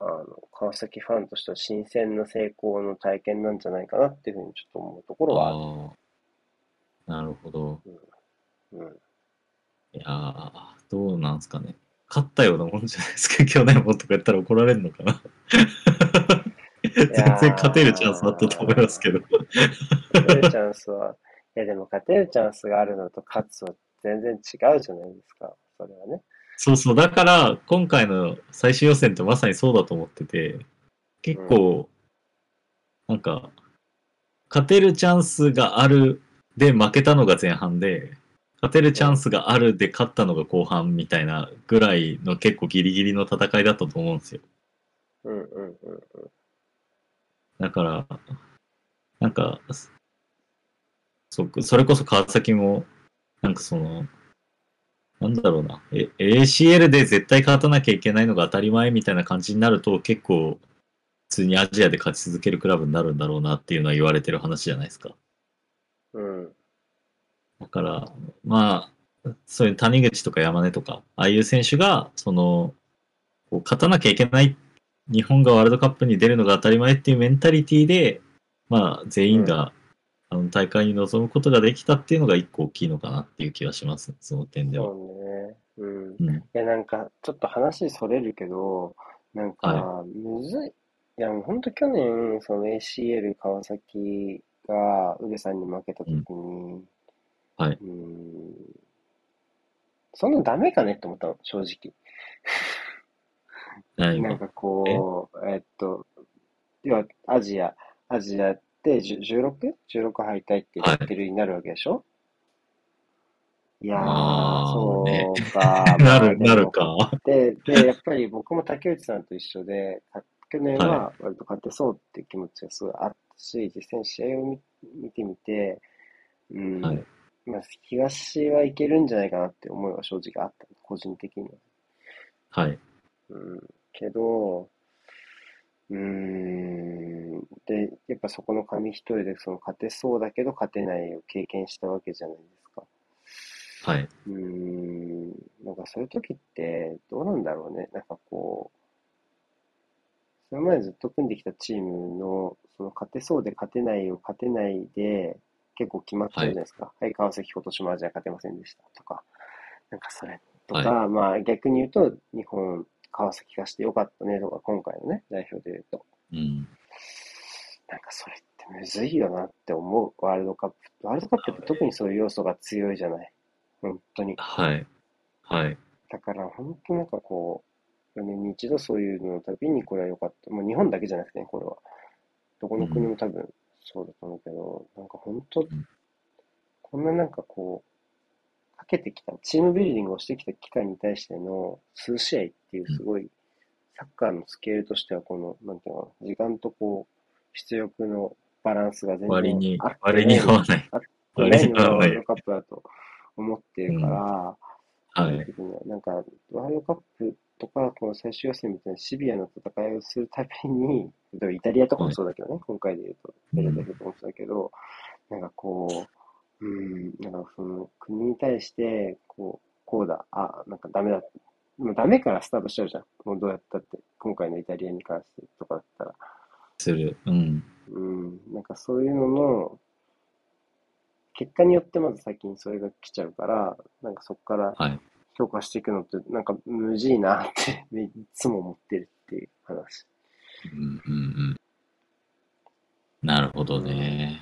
あの、川崎ファンとしては新鮮な成功の体験なんじゃないかなっていうふうにちょっと思うところはある。なるほど。うん。いやー、どうなんすかね。勝ったようなもんじゃないですか。去年もとか言ったら怒られるのかな。全然勝てるチャンスあったと思いますけど。勝てるチャンスは、いやでも勝てるチャンスがあるのと勝つは全然違うじゃないですか。それはね。そうそう。だから、今回の最終予選ってまさにそうだと思ってて、結構、なんか、勝てるチャンスがあるで負けたのが前半で、勝てるチャンスがあるで勝ったのが後半みたいなぐらいの結構ギリギリの戦いだったと思うんですよ。うんうんうんうん。だから、なんか、そそれこそ川崎も、なんかその、なんだろうな、え ACL で絶対勝たなきゃいけないのが当たり前みたいな感じになると、結構、普通にアジアで勝ち続けるクラブになるんだろうなっていうのは言われてる話じゃないですか。うん。だから、まあ、そういう谷口とか山根とか、ああいう選手が、その、こう勝たなきゃいけない、日本がワールドカップに出るのが当たり前っていうメンタリティで、まあ、全員が、あの大会に臨むことができたっていうのが一個大きいのかなっていう気がします、その点では。そうね。うん。うん、いや、なんか、ちょっと話それるけど、なんか、むずい。いや、もう本当去年、その ACL 川崎がウルさんに負けたときに、はいうん、そんなダメかねって思ったの、正直。なんかこう、えっと、要はアジア、アジアってじゅ 16?16 敗退ってレッテルになるわけでしょ、い、やー、そねうか。なる、なるか。で、で、やっぱり僕も竹内さんと一緒で、か去年はは割と勝てそうっていう気持ちがすごいあったし、実際に試合を見見てみて、うん、はいまあ、東はいけるんじゃないかなって思いは正直あった、個人的には。はい。うん、けど、うーん、で、やっぱそこの紙一重でその勝てそうだけど勝てないを経験したわけじゃないですか。はい。うーん、なんかそういう時ってどうなんだろうね。なんかこう、それまでずっと組んできたチームの、その勝てそうで勝てないを勝てないで結構決まっちゃうじゃないですか。はい、川崎今年もアジア勝てませんでしたとか。なんかそれとか、まあ逆に言うと、日本、川崎がしてよかったねとか、今回のね、代表で言うと。うん。なんかそれってむずいよなって思う、ワールドカップ。ワールドカップって特にそういう要素が強いじゃない。本当に。はい。はい。だから本当なんかこう、4年に一度そういうののたびにこれは良かった。もう日本だけじゃなくてね、これは。どこの国も多分そうだと思うけど、なんか本当ん、こんななんかこう、かけてきた、チームビルディングをしてきた機会に対しての数試合っていうすごい、サッカーのスケールとしてはこの、なんていうの時間とこう、出力のバランスが全然割に割に合わない。割に合わないワールド。カップだと思ってるから、はい。的にはなんか、ワールドカップとか、この最終予選みたいなシビアな戦いをするたびに、例えばイタリアとかもそうだけどね、今回で言うと、イタリアとかもそうだけど、なんかこう、うん、なんかその国に対して、こう、こうだ、あ、なんかダメだ、もうダメからスタートしちゃうじゃん。もうどうやったって、今回のイタリアに関してとかだったら。する。うん。うん、なんかそういうのの、結果によってまず先にそれが来ちゃうから、なんかそこからはい。評価していくのって、なんか無事いなって いつも思ってるっていう話。うんうんうん。なるほどね。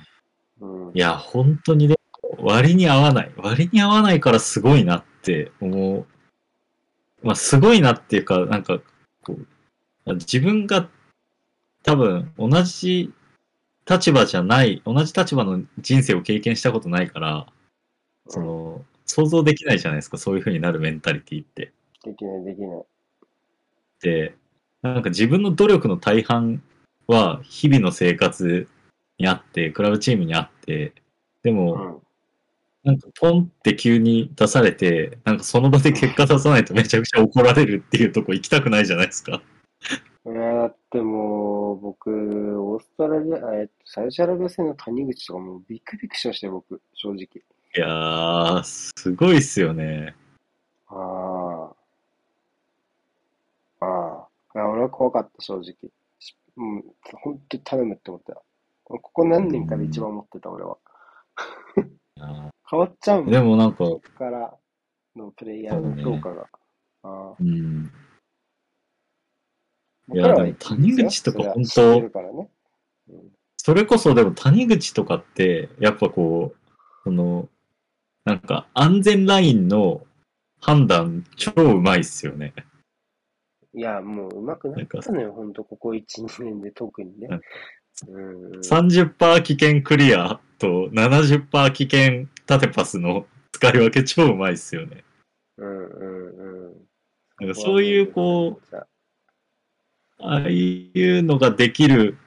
うん。いや、本当にね、割に合わない。割に合わないからすごいなって思う。まあ、すごいなっていうか、なんか、こう、自分が多分同じ立場じゃない、同じ立場の人生を経験したことないから、その、想像できないじゃないですか、そういう風になるメンタリティって。できない、できない。で、なんか自分の努力の大半は日々の生活にあって、クラブチームにあって、でうも、ん。なんかポンって急に出されて、なんかその場で結果出さないとめちゃくちゃ怒られるっていうとこ行きたくないじゃないですか。いや、だってもう、僕、オーストラリア、えっと、サウジアラビア戦の谷口とかもうビクビクしましたよ、僕、正直。いやー、すごいっすよね。ああ。ああ。いや俺は怖かった、正直。しうん、本当に頼むって思った。ここ何年かで一番思ってた、俺は。いや変わっちゃうでもなんか、からのプレイヤーの評価が。ああ。うん、いやでも谷口とか本当ね。うんそれこそでも谷口とかって、やっぱこう、その、なんか安全ラインの判断超うまいっすよね。いや、もう上手くなったのよ、ほんと、ここ1、2年で特にね。うんうん。30%危険クリアと70%危険縦パスの使い分け超うまいっすよね。うんうんうん。なんかそういうこう、ああいうのができる、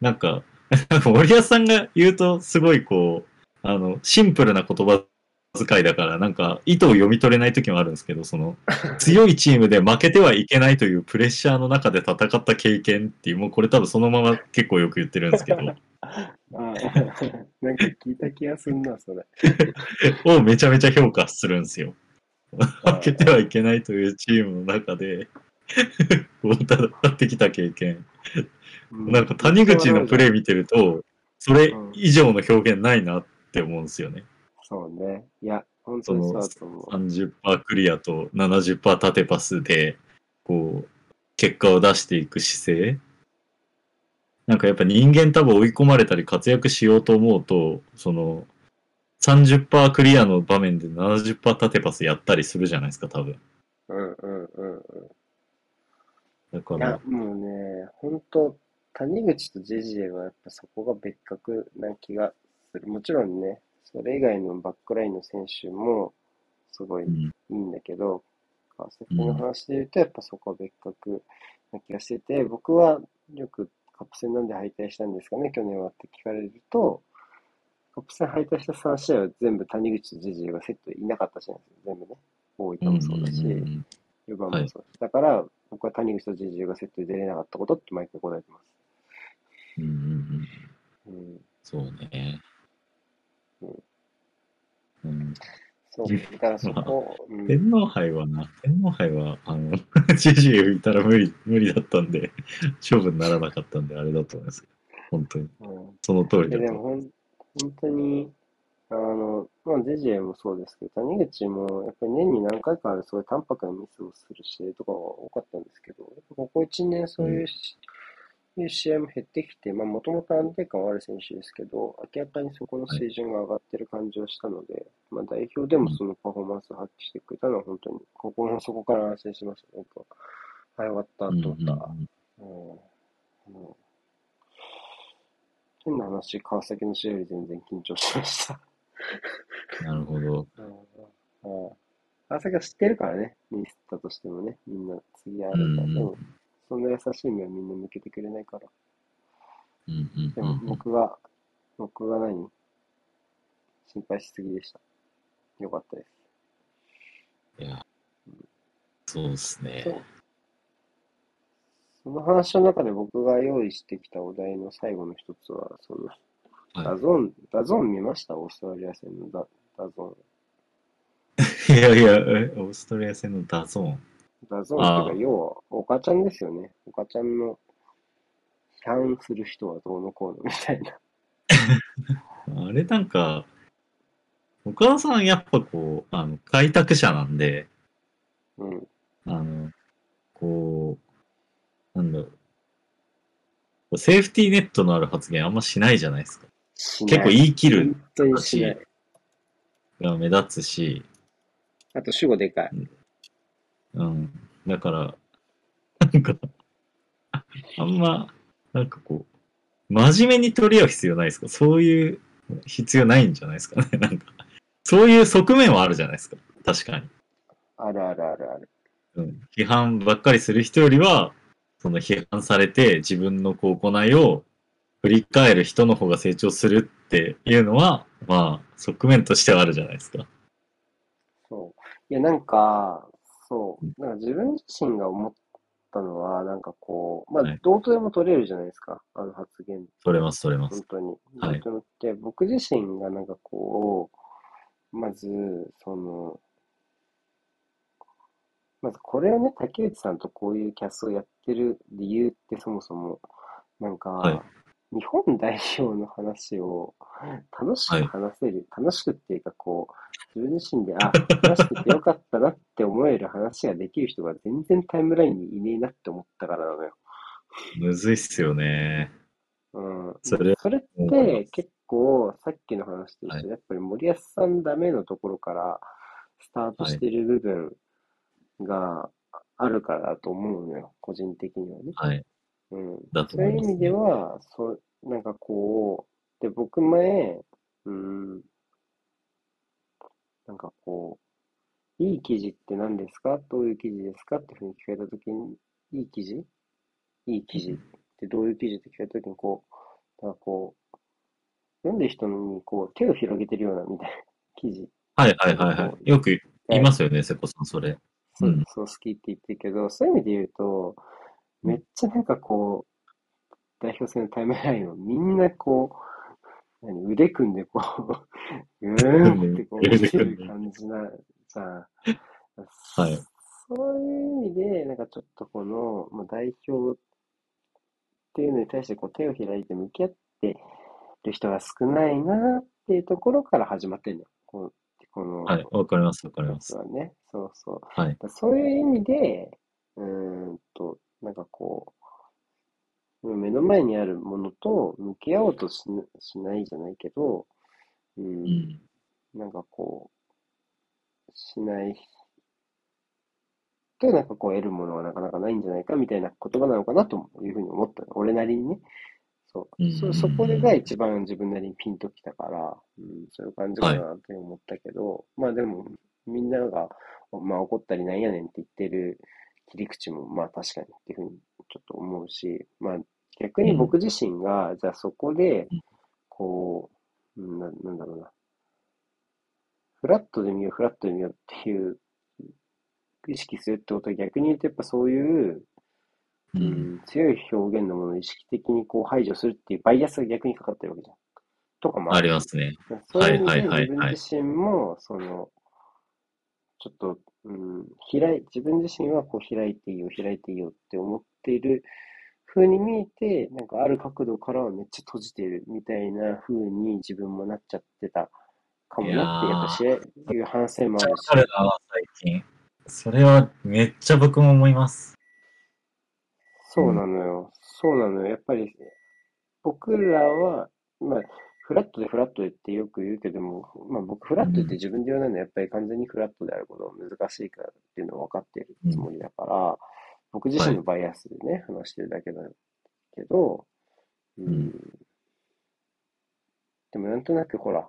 なんか、なんか森保さんが言うとすごいこう、あの、シンプルな言葉遣いだから、なんか意図を読み取れない時もあるんですけど、その、強いチームで負けてはいけないというプレッシャーの中で戦った経験っていう、もうこれ多分そのまま結構よく言ってるんですけど、あなんか聞いた気がすんな、それ。をめちゃめちゃ評価するんですよ。負けてはいけないというチームの中で、戦ってきた経験。なんか谷口のプレイ見てると、それ以上の表現ないなって思うんですよね。そうね。いや、本当にそうだと思う。30%クリアと70%縦パスで、こう、結果を出していく姿勢。なんかやっぱ人間多分追い込まれたり活躍しようと思うと、その、30%クリアの場面で70%縦パスやったりするじゃないですか、多分。うんうんうんうん。だからいや、、もうね、本当谷口とジェジエはやっぱそこが別格な気がする。もちろんね、それ以外のバックラインの選手もすごいうん、いいんだけど、川崎の話で言うと、やっぱそこは別格な気がしてて、僕はよくカップ戦なんで敗退したんですかね、去年はって聞かれると、カップ戦敗退した3試合は全部谷口とジェジエがセットいなかったじゃないですか、全部ね。大分もそうだし、うんうんうん4番もそうです。だから、僕は谷口とジェジエがセットで出れなかったことって毎回答えてます。うんうんうんうん。そうね。うん、そう。だからそこ、うん、天皇杯はな、天皇杯は、あの、ジェジエいたら無理、無理だったんで、勝負にならなかったんで、あれだと思います。本当に。うんその通りでだと。でもほん、本当に、あの、まあ、ジェジエもそうですけど、谷口も、やっぱり年に何回かある、すごい淡白なミスをする試合とかが多かったんですけど、ここ1年そういうし、いう試合も減ってきて、まあ、もともと安定感はある選手ですけど、明らかにそこの水準が上がってる感じをしたので、まあ、代表でもそのパフォーマンスを発揮してくれたのは、本当に、ここの底から安心しました、僕は。はい、終わった、うんと思った。うんうんうん変な話、川崎の試合より全然緊張しました。なるほど。川崎は知ってるからね、ミスったとしてもね、みんな次あるから、うんそんな優しい目はみんな向けてくれないから。うんうんでも僕が、僕が何？心配しすぎでした。よかったです。いや、そうですね。その話の中で僕が用意してきたお題の最後の一つは、その、はい DAZN、DAZN 見ました？オーストラリア戦のダダゾ いやいや、えオーストラリア戦の DAZN？ーン。 DAZN っていうか、要は、おかちゃんですよね。おかちゃんの、批判する人はどうのこうのみたいな。あれなんか、岡田さんやっぱこう、あの、開拓者なんで、うん。あの、こう、なんだろう。セーフティーネットのある発言あんましないじゃないですか。結構言い切る本当にしない。が目立つし、あと、主語でかい。うん。だから、なんか、あんま、なんかこう、真面目に取り合う必要ないですか？そういう必要ないんじゃないですかね？なんか、そういう側面はあるじゃないですか？確かに。あるあるあるある。うん、批判ばっかりする人よりは、その批判されて自分のこう行いを振り返る人の方が成長するっていうのは、まあ、側面としてはあるじゃないですか。そう。いや、なんか、そう。なんか自分自身が思ったのは、なんかこう、まあはい、どうとでも取れるじゃないですか。あの発言。取れます、取れます。本当に。はいどうとでもって、僕自身がなんかこう、まず、その、まずこれをね、竹内さんとこういうキャスをやってる理由ってそもそも、なんか、はい日本代表の話を楽しく話せる、楽しくっていうかこう、自分自身で、あ、話しててよかったなって思える話ができる人が全然タイムラインにいねえなって思ったからなのよ。むずいっすよね。うん。それそれって結構さっきの話と一緒はいで、やっぱり森保さんダメのところからスタートしてる部分があるからだと思うのよ、個人的にはね。はい。うん。だとそう思いうます、い意味では、そう、なんかこう、で、僕前、うん、なんかこう、いい記事って何ですか？どういう記事ですか？っていうふうに聞かれたときに、いい記事？いい記事？ってどういう記事って聞かれたときに、こう、なんかこう、読んでる人にこう手を広げてるようなみたいな記事。はいはいはい。はい。よく言いますよね、瀬古さん、それ。そううん。そう好きって言ってるけど、そういう意味で言うと、めっちゃなんかこう、代表戦のタイムラインをみんなこう、何腕組んでこう、うーんってこう見てる感じな、じゃん。はいそういう意味で、なんかちょっとこの、まあ、代表っていうのに対してこう手を開いて向き合ってる人が少ないなっていうところから始まってるのよ。この、この、はい、わかります、わかります。はね。そうそう。はい。だそういう意味で、うーんと、なんかこう、目の前にあるものと向き合おうとしなしないじゃないけど、うん、うん。なんかこう、しないと、なんかこう得るものはなかなかないんじゃないかみたいな言葉なのかなというふうに思ったの。俺なりにね。そうう。んそ、そこが一番自分なりにピンときたから、うん、そういう感じかなって思ったけど、まあでも、みんなが、まあ怒ったりなんやねんって言ってる切り口も、まあ確かにっていうふうにちょっと思うし、まあ逆に僕自身が、じゃあそこでうん、こう、うんな、なんだろうな。フラットで見よう、フラットで見ようっていう意識するってことは逆に言うとやっぱそういう、う。うんん、強い表現のものを意識的にこう排除するっていうバイアスが逆にかかってるわけじゃん。とかもあるりますね。そういう意味ではいはいはい自分自身も、その、ちょっと、うん、開い、自分自身はこう開いていいよ、開いていいよって思っている風に見えて、なんかある角度からはめっちゃ閉じてるみたいな風に自分もなっちゃってたかもなって、やっぱ試合、いう反省もあるし。るな、最近。それはめっちゃ僕も思います。そうなのよ。そうなのよ。やっぱり、僕らは、まあ、フラットでフラットでってよく言うけども、まあ僕フラットって自分で言わないのはやっぱり完全にフラットであることが難しいからっていうのは分かっているつもりだから、僕自身のバイアスでね、話してるだけだけど、うんうんでもなんとなくほら、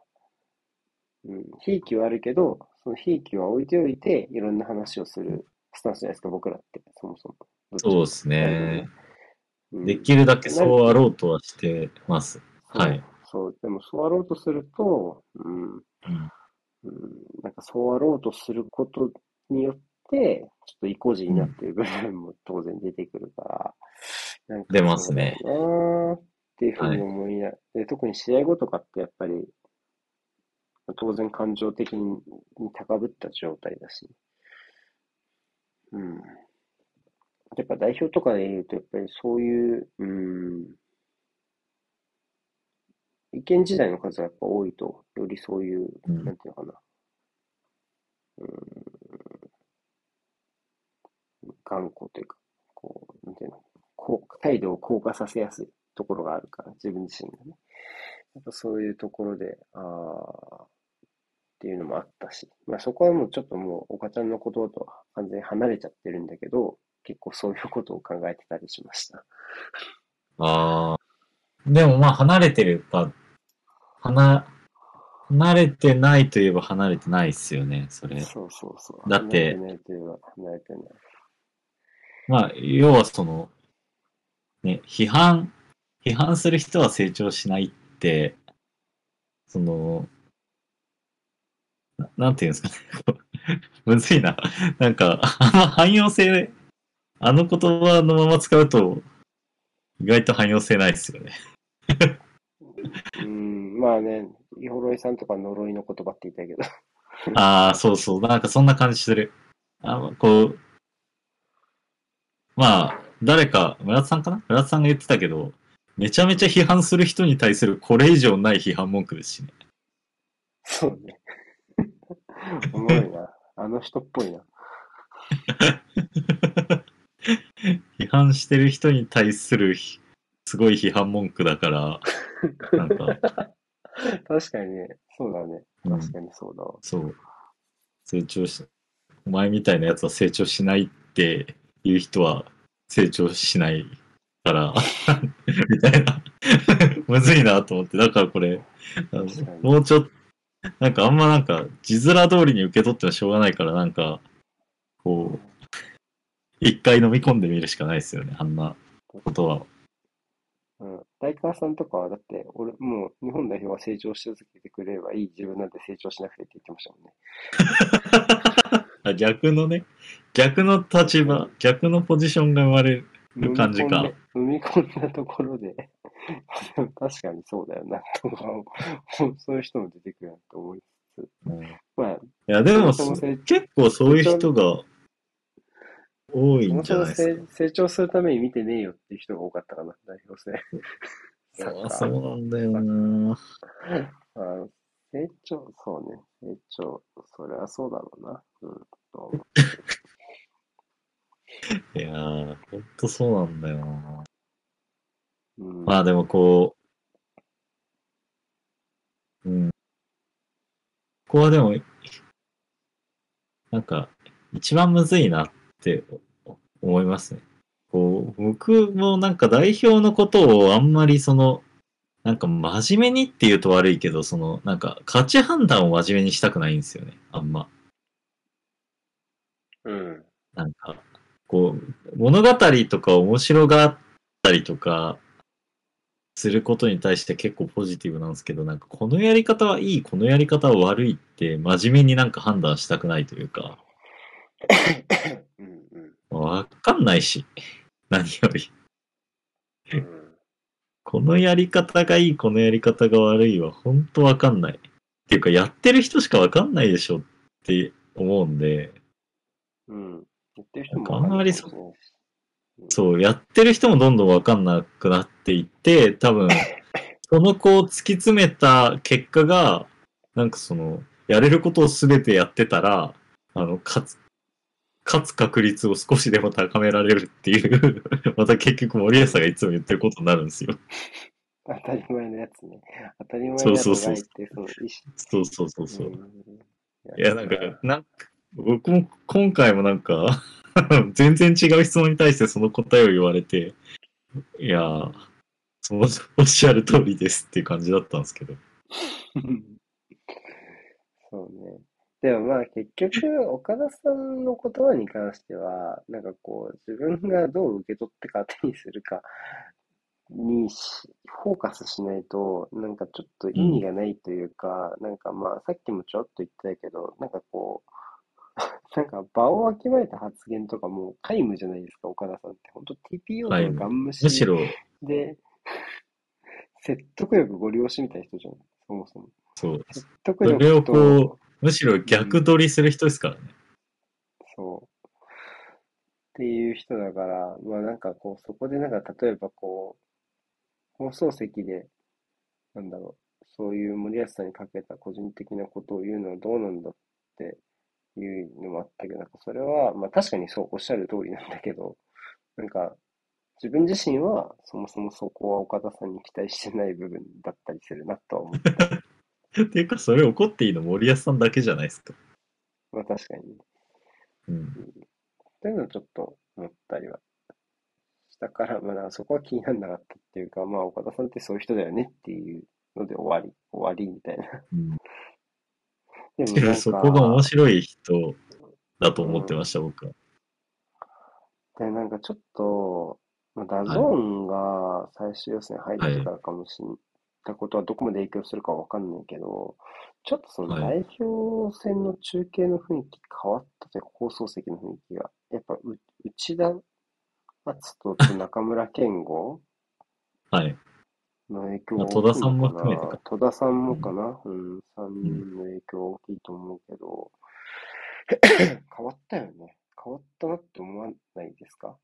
うん、ひいきはあるけど、そのひいきは置いておいて、いろんな話をするスタンスじゃないですか、僕らって、そもそも。そうですね。うんできるだけそうあろうとはしてます。はい。そう、でもそうあろうとすると、うん、うん。うん、なんかそうあろうとすることによって、ちょっと意固地になっている部分も当然出てくるから、なんか出ますね。っていうふうに思いな、で、特に試合後とかってやっぱり、当然感情的に高ぶった状態だし、うん。やっぱ代表とかで言うと、やっぱりそういう、うん、意見時代の数がやっぱ多いと、よりそういう、うんなんていうのかな、うん、頑固というか、こう、なんていうの、こう態度を硬化させやすいところがあるから、自分自身がね。やっぱそういうところで、ああ、っていうのもあったし、まあそこはもうちょっともう、岡ちゃんのこととは完全に離れちゃってるんだけど、結構そういうことを考えてたりしました。ああ。でもまあ離れてるか、離、離れてないといえば離れてないっすよね、それ。そうそうそう。だって離れてないといえば離れてない。まあ、要はその、ね、批判批判する人は成長しないって、その、ななんていうんですかね。むずいな。なんか、あんま汎用性、あの言葉のまま使うと、意外と汎用性ないですよね。うん、まあね、イホロイさんとか呪いの言葉って言ったけど。ああ、そうそう。なんかそんな感じする。あのこう、まあ、誰か、村田さんかな？村田さんが言ってたけど、めちゃめちゃ批判する人に対するこれ以上ない批判文句ですしね。そうね。おもろいな。あの人っぽいな。批判してる人に対するひすごい批判文句だから、なんか、確かにね、そうだね。うん確かにそうだわ。そう、成長し、お前みたいなやつは成長しないっていう人は成長しないから、みたいな。むずいなと思って、だからこれ、もうちょっと、なんかあんまなんか字面通りに受け取ってもしょうがないから、なんか、こう、一回飲み込んでみるしかないですよね、あんなことは。うん。大川さんとかは、だって、俺、もう日本代表は成長し続けてくれればいい、自分なんて成長しなくてって言ってましたもんね。あ逆のね、逆の立場、逆のポジションが生まれる。感じか踏み込んで踏み込んだところで、確かにそうだよな、とか、そういう人も出てくるなと思いつつ、まあ、いや、でも、結構そういう人が多いんじゃないです成成長するために見てねえよっていう人が多かったかな、代表戦。そうなんだよな。あの成長、そうね、成長、それはそうだろうな。うんといやー、ほんとそうなんだよな。うん、まあでもこう、うん。ここはでも、なんか、一番むずいなって思いますね。こう、僕もなんか代表のことをあんまりその、なんか真面目にって言うと悪いけど、その、なんか価値判断を真面目にしたくないんですよね。あんま。うん。なんか、こう、物語とか面白がったりとか、することに対して結構ポジティブなんですけど、なんかこのやり方はいい、このやり方は悪いって真面目になんか判断したくないというか、わかんないし、何より。うんこのやり方がいい、このやり方が悪いは本当わかんない。っていうか、やってる人しかわかんないでしょって思うんで、うん。言ってる人もあんまりそわかんないかもしそう、やってる人もどんどんわかんなくなっていって、多分、その子を突き詰めた結果が、なんかその、やれることを全てやってたら、あの、勝つ、勝つ確率を少しでも高められるっていう、また結局森保さんがいつも言ってることになるんですよ。当たり前のやつね。当たり前のそうやつそうそうその意そうそうそうそう。思。いや、なんか、なんか、僕も今回もなんか、全然違う質問に対してその答えを言われて、いやー、そのおっしゃる通りですっていう感じだったんですけど。そうね。でもまあ結局、岡田さんの言葉に関しては、なんかこう、自分がどう受け取ってから手にするか にしフォーカスしないと、なんかちょっと意味がないというか、なんかまあさっきもちょろっと言ってたけど、なんかこう、なんか場をわきまえた発言とかもう皆無じゃないですか、岡田さんって。本当 TPO のガン無視むしろ、で、説得力ご利用しみたいな人じゃん、そもそも。そう、説得それを力と、こむしろ逆取りする人ですからね。そう。っていう人だから、まあなんかこう、そこでなんか例えばこう、放送席で、なんだろう、そういう森保さんにかけた個人的なことを言うのはどうなんだっていうのもあったけど、なんかそれは、まあ確かにそうおっしゃる通りなんだけど、なんか自分自身はそもそもそこは岡田さんに期待してない部分だったりするなとは思って、っていうか、それ怒っていいの森保さんだけじゃないですか。まあ確かにね。うん。っていうのをちょっと思ったりはしたから、まあ、そこは気にならなかったっていうか、まあ、岡田さんってそういう人だよねっていうので終わり、終わりみたいな。うん、でもそこが面白い人だと思ってました、僕は。で、なんかちょっと、まあ、 DAZN が最終予選入ってからかもしれたことはどこまで影響するかわかんないけど、ちょっとそのはい。代表戦の中継の雰囲気変わったというか、放送席の雰囲気が、やっぱう内田篤人と中村憲剛 はい。の影響まあが戸田さんも大きいのかな含めてか。戸田さんもかな。うん、3人の影響大きいと思うけど、変わったよね。変わったなって思わないですか？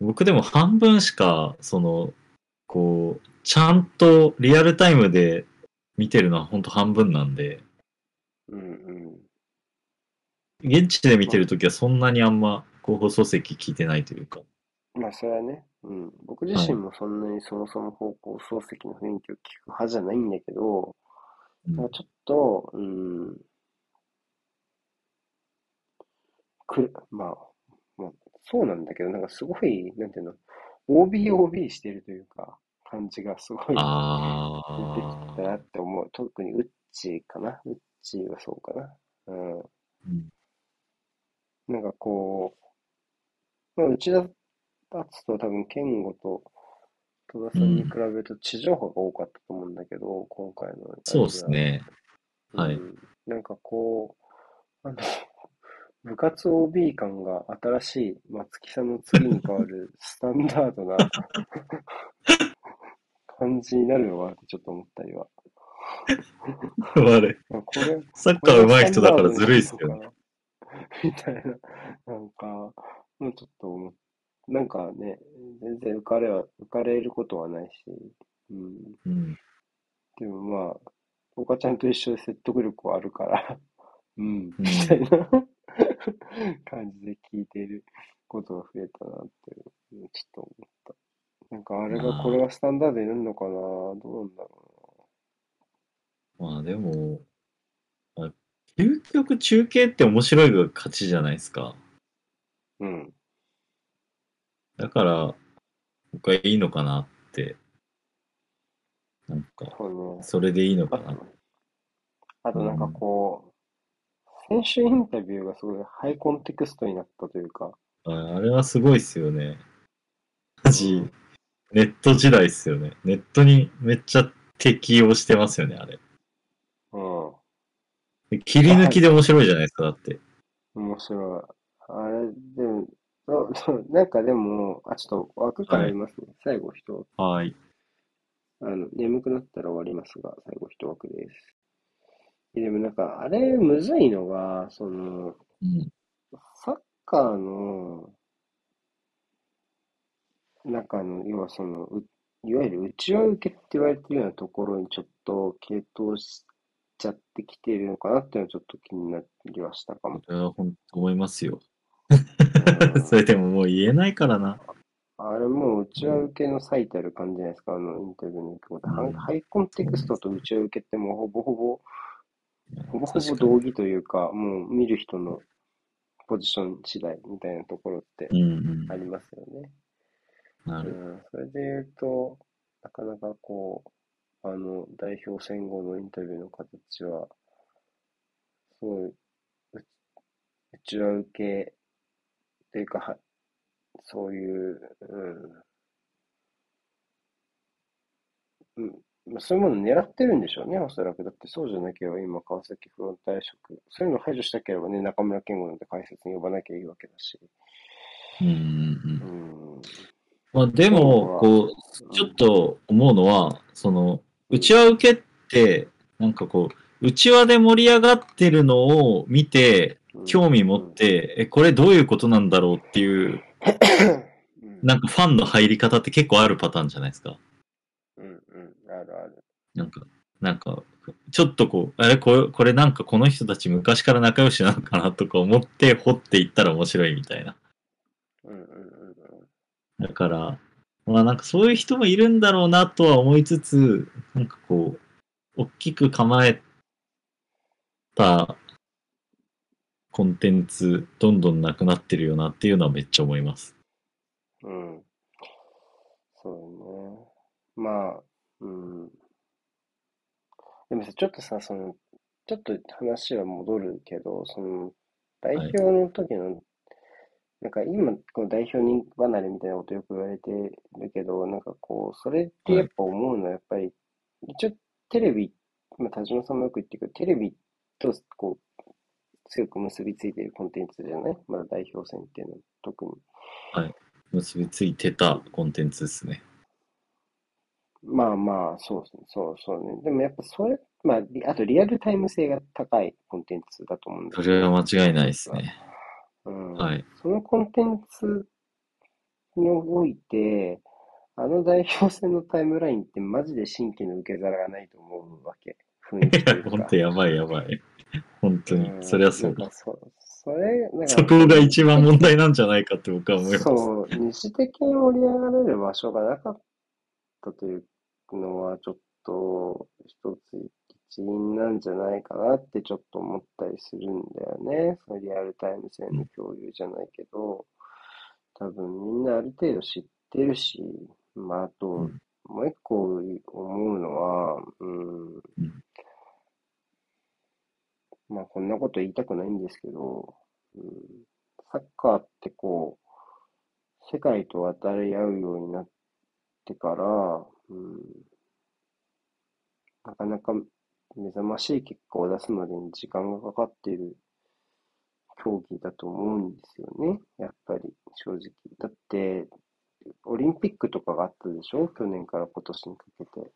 僕でも半分しか、その、こう、ちゃんとリアルタイムで見てるのは本当半分なんで、うんうん。現地で見てるときはそんなにあんま、こう放送席聞いてないというか。まあ、それはね、うん。僕自身もそんなにそもそも方向漱石の雰囲気を聞く派じゃないんだけど、ちょっと、うん、くる、まあ、まあ、そうなんだけど、なんかすごい、なんていうの、OB、OB してるというか、感じがすごい出てきあたなって思う。特にウッチーかな。ウッチーはそうかな。うん。ーうんなんかこう、まあ、内田篤と多分、健吾と戸田さんに比べると地上波が多かったと思うんだけど、今回の。そうです。ね。はいうん。なんかこう、あの、部活 OB 感が新しい松木さんの次に変わるスタンダードな 感じになるのかなってちょっと思ったりは。悪い。まあ、これ、サッカー上手い人だからずるいっすよね。ね。みたいな、なんか、もうちょっと思っなんかね、全然浮かれは、浮かれることはないし、うん。うん。でもまあ、おかちゃんと一緒で説得力はあるから、うん、みんたいな 感じで聞いていることが増えたなって、ちょっと思った。なんかあれが、これがスタンダードになるのかな？どうなんだろまあでも、まあ究極中継って面白いが勝ちじゃないですか。うな。うん。だから、僕はいいのかなって。なんか、それでいいのかあな。あとなんかこう、選手インタビューがすごいハイコンテクストになったというか、ああれはすごいっすよね。マジ、ネット時代っすよね。ネットにめっちゃ適用してますよね、あれ。うん。で切り抜きで面白いじゃないですか、だって。面白い。あれ、でも、そうそうなんかでも、あ、ちょっと枠から言いますね。最後一枠はい。あの、眠くなったら終わりますが、最後一枠です。でもなんか、あれ、むずいのが、その、うん。サッカーの、中の、要はその、ういわゆる内輪受けって言われてるようなところにちょっと傾倒しちゃってきているのかなっていうのはちょっと気になりはしたかも。それは本当思いますよ。うん それでももう言えないからな。あれもう内輪受けの最たる感じじゃないですか、あのインタビューの行くこと。ハイハイコンテクストと内輪受けってもうほぼほぼ、ほぼほぼ同義というか、もう見る人のポジション次第みたいなところってうんうん。ありますよね。なる。うん、それで言うと、なかなかこう、あの、代表戦後のインタビューの形は、すごい、う内輪受けっていうか、はそういう、うん、うん、まあそういうものを狙ってるんでしょうね、おそらく。だってそうじゃなければ今、川崎フロンターレ職、そういうの排除したければね、中村健吾なんて解説に呼ばなきゃいいわけだし。うんうんうんうん。まあでも、こう、ちょっと思うのは、その、内輪受けって、なんかこう、内輪で盛り上がってるのを見て、うん興味持って、え、これどういうことなんだろうっていう、うんなんかファンの入り方って結構あるパターンじゃないですか。うんうん、あるある。なんか、なんか、ちょっとこう、あれこれ、これなんかこの人たち昔から仲良しなのかなとか思って掘っていったら面白いみたいな。うんうんうんだから、まあなんかそういう人もいるんだろうなとは思いつつ、なんかこう、大きく構えたコンテンツ、どんどんなくなってるよなっていうのはめっちゃ思います。うん。まあ、うん。でもさ、ちょっとさ、その、ちょっと話は戻るけど、その、代表の時のなんか今、こう代表人離れみたいなことよく言われてるけど、なんかこう、それってやっぱ思うのは、やっぱり、一応テレビ、まあ、田島さんもよく言ってるけど、テレビとこう、強く結びついているコンテンツじゃない？まだ代表戦っていうのは特に。結びついてたコンテンツですね。まあまあ、そうですね。そうそうね。でもやっぱそれ、まあ、リあとリアルタイム性が高いコンテンツだと思うんだそれは間違いないですね。うんはい。そのコンテンツにおいて、あの代表戦のタイムラインってマジで新規の受け皿がないと思うわけ。雰囲気いいうか。本当やばいやばい。本当に。んそりゃそう。そそれ、なんかそこが一番問題なんじゃないかって僕は思います。そう、二次的に盛り上がれる場所がなかったというのは、ちょっと一つ一因なんじゃないかなってちょっと思ったりするんだよね。そのリアルタイム性の共有じゃないけど、多分みんなある程度知ってるし、まあ、あと、うん。もう一個思うのは、うん、うん。まあこんなこと言いたくないんですけど、うん、サッカーってこう、世界と渡り合うようになってから、うん、なかなか目覚ましい結果を出すまでに時間がかかっている競技だと思うんですよね。やっぱり正直。だって、オリンピックとかがあったでしょ？去年から今年にかけて。うん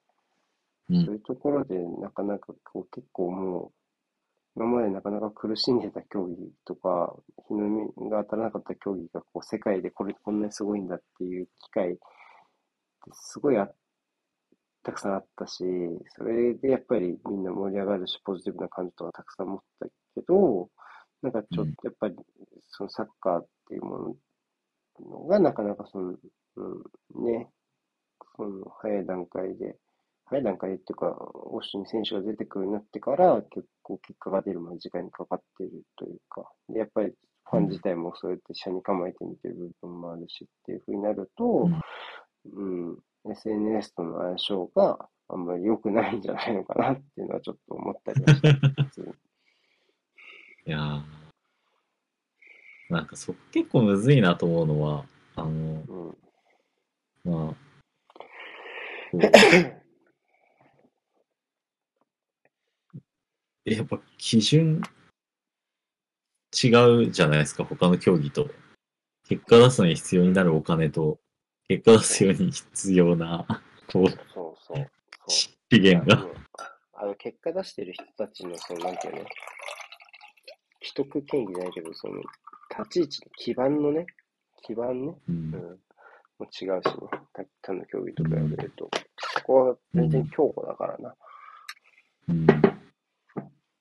そういうところでなかなかこう結構もう、今までなかなか苦しんでた競技とか、日の目が当たらなかった競技がこう世界でこれこんなにすごいんだっていう機会ってすごいあたくさんあったし、それでやっぱりみんな盛り上がるし、ポジティブな感じとかたくさん持ったけど、なんかちょっとやっぱりそのサッカーっていうものがなかなかその、うん、ね、その早い段階で、早い段階っていうか、欧州に選手が出てくるようになってから、結構結果が出るまで時間にかかってるというか、でやっぱりファン自体もそうやって車に構えて見てる部分もあるしっていうふうになると、うん、SNS との相性があんまり良くないんじゃないのかなっていうのはちょっと思ったりはして。普通にいやー。なんかそこ結構むずいなと思うのは、あの、うん。まあ、え やっぱ基準違うじゃないですか、他の競技と。結果出すのに必要になるお金と、結果出すように必要な、こう、そうそう。そう。資源が。あの結果出してる人たちの、その、なんていうの、既得権益じゃないけど、その、立ち位置、基盤のね、基盤ね、ううん。ん、もう違うしね、他他の競技と比べると、そこは全然強固だからな。うん。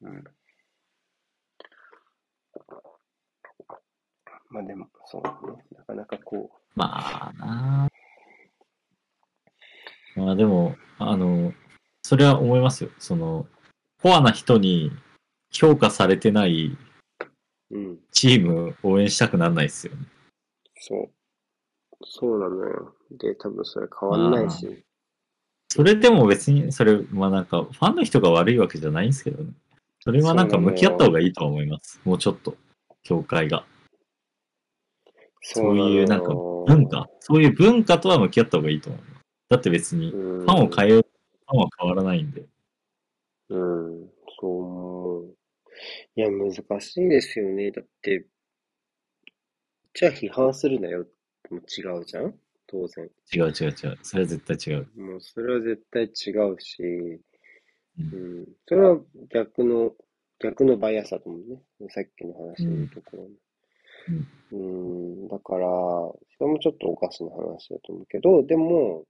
うん。まあでも、そうね、なかなかこまあなまあでも、あの、それは思いますよ。その、コアな人に評価されてないう、うん、チーム応援したくならないですよね。そう。そうなのよ。で、多分それ変わんないし。それでも別に、それ、まあなんか、ファンの人が悪いわけじゃないんですけどね。それはなんか向き合った方がいいとは思います。もうちょっと、協会が。そういうなんか文化、そういう文化とは向き合った方がいいと思います。だって別に、フファンを変えよう、ファンは変わらないんで。うん、そう思う。いや、難しいですよね。だって、じゃあ批判するなよも違うじゃん？当然。違う違う違う。それは絶対違う。もうそれは絶対違うし、ううんん、それは逆の、逆のバイアスだと思うね。さっきの話のところの。うん、だから、それもちょっとおかしな話だと思うけど、でも、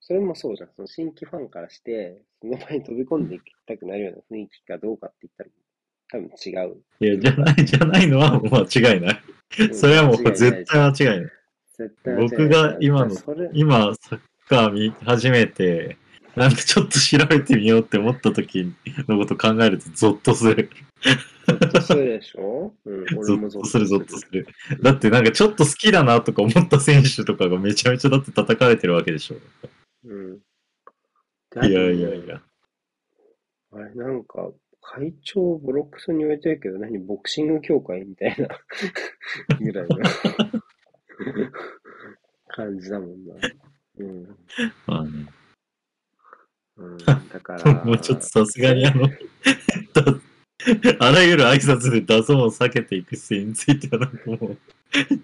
それもそうじゃん。その新規ファンからして、その場に飛び込んでいきたくなるような雰囲気かどうかって言ったら、多分違う。いや、じゃない、じゃないのはもう間違いない。それはもう絶対間違いない。絶対僕が今の今、サッカー見始めて、なんかちょっと調べてみようって思った時のこと考えるとゾッとする。ゾッとするでしょ？うん、ゾ俺もゾッッとする、ゾッとする。だってなんかちょっと好きだなとか思った選手とかがめちゃめちゃだって叩かれてるわけでしょ。うん。いやいやいや。あれ、なんか、会長ボロクソに言われてるけど、何、ボクシング協会みたいなぐらいの 感じだもんな。うん。まあね。うん、だから、もうちょっとさすがにあの、だあらゆる挨拶で DAZN を避けていく姿勢についてはなんかもう、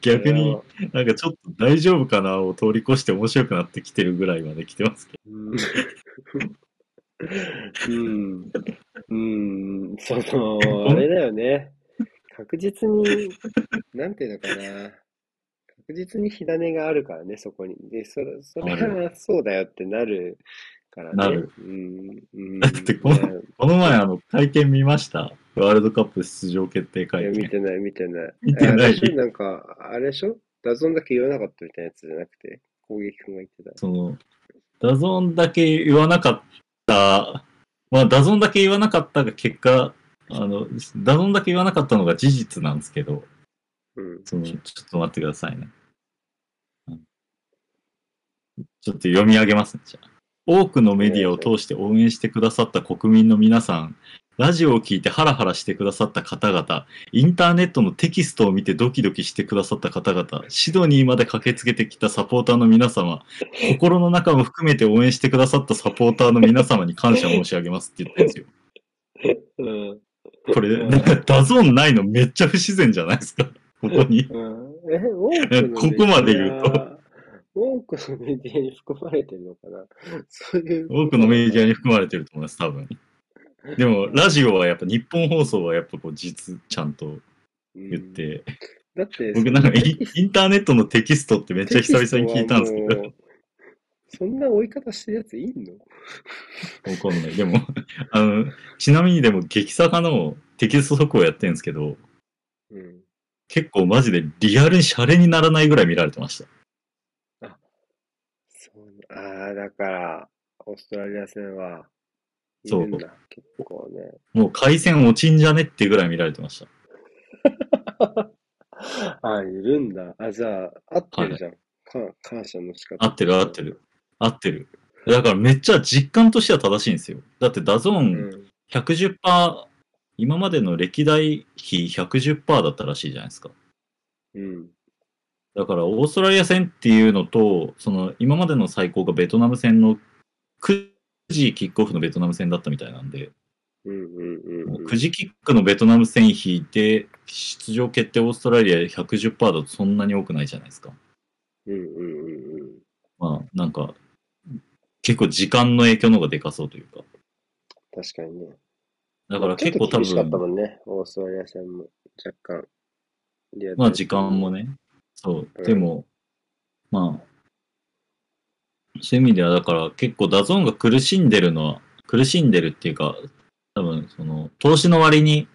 逆になんかちょっと大丈夫かなを通り越して面白くなってきてるぐらいまで来てますけうん。うん。うん。その、あれだよね。確実に、なん。ていうのかな。確実に火種があるからね、そこに。で、それ、それはそうだよってなるからね。なる。うん。うん。だってこのいやど、この前あの会見見ました？ワールドカップ出場決定会見。見てない、見てない。見てないなんか、あれでしょ？ DAZN だけ言わなかったみたいなやつじゃなくて、攻撃君が言ってた。その、 DAZN だけ言わなかった、まあ DAZN だけ言わなかったが結果、あの、 DAZN だけ言わなかったのが事実なんですけど、うん。その、ちょっと待ってくださいね。うんちょっと読み上げますね、じゃあ。多くのメディアを通して応援してくださった国民の皆さん、ラジオを聞いてハラハラしてくださった方々、インターネットのテキストを見てドキドキしてくださった方々、シドニーまで駆けつけてきたサポーターの皆様、心の中も含めて応援してくださったサポーターの皆様に感謝申し上げますって言ってるんですよ。うん。これ、なんか DAZN ないのめっちゃ不自然じゃないですか。ここに。うんここまで言うと。多くのメディアに含まれてるのかな？そういう。多くのメディアに含まれてると思います、多分。でも、ラジオはやっぱ、日本放送はやっぱこう、実、ちゃんとうん言って、だって、僕なんかイン、インターネットのテキストってめっちゃ久々に聞いたんですけど、そんな追い方してるやついんの？わかんない。でも、あの、ちなみにでも、激坂のテキスト速報やってるんですけど、うん。結構マジでリアルにシャレにならないぐらい見られてました。ああ、だから、オーストラリア戦は、いそうるんだ。結構ね。もう回線落ちんじゃねっていうぐらい見られてました。ああ、いるんだ。あ、じゃあ、合ってるじゃん。か感謝の仕方。合ってる合ってる。合ってる。だからめっちゃ実感としては正しいんですよ。だってダゾーうンん。110%、今までの歴代比110%だったらしいじゃないですか。うん。だからオーストラリア戦っていうのと、その今までの最高がベトナム戦の9時キックオフのベトナム戦だったみたいなんで、うんうんうんうん。9時キックのベトナム戦引いて、出場決定オーストラリア110%だとそんなに多くないじゃないですか。うんうんうんうん。まあなんか、結構時間の影響の方がでかそうというか。確かにね。だから結構多ちょっと厳しかったも分、んね。オーストラリア戦も若干。まあ時間も。ね。そうう。んでも、まあ、そういう意味ではだから結構 DAZN が苦しんでるのは、苦しんでるっていうか、多分その、投資の割に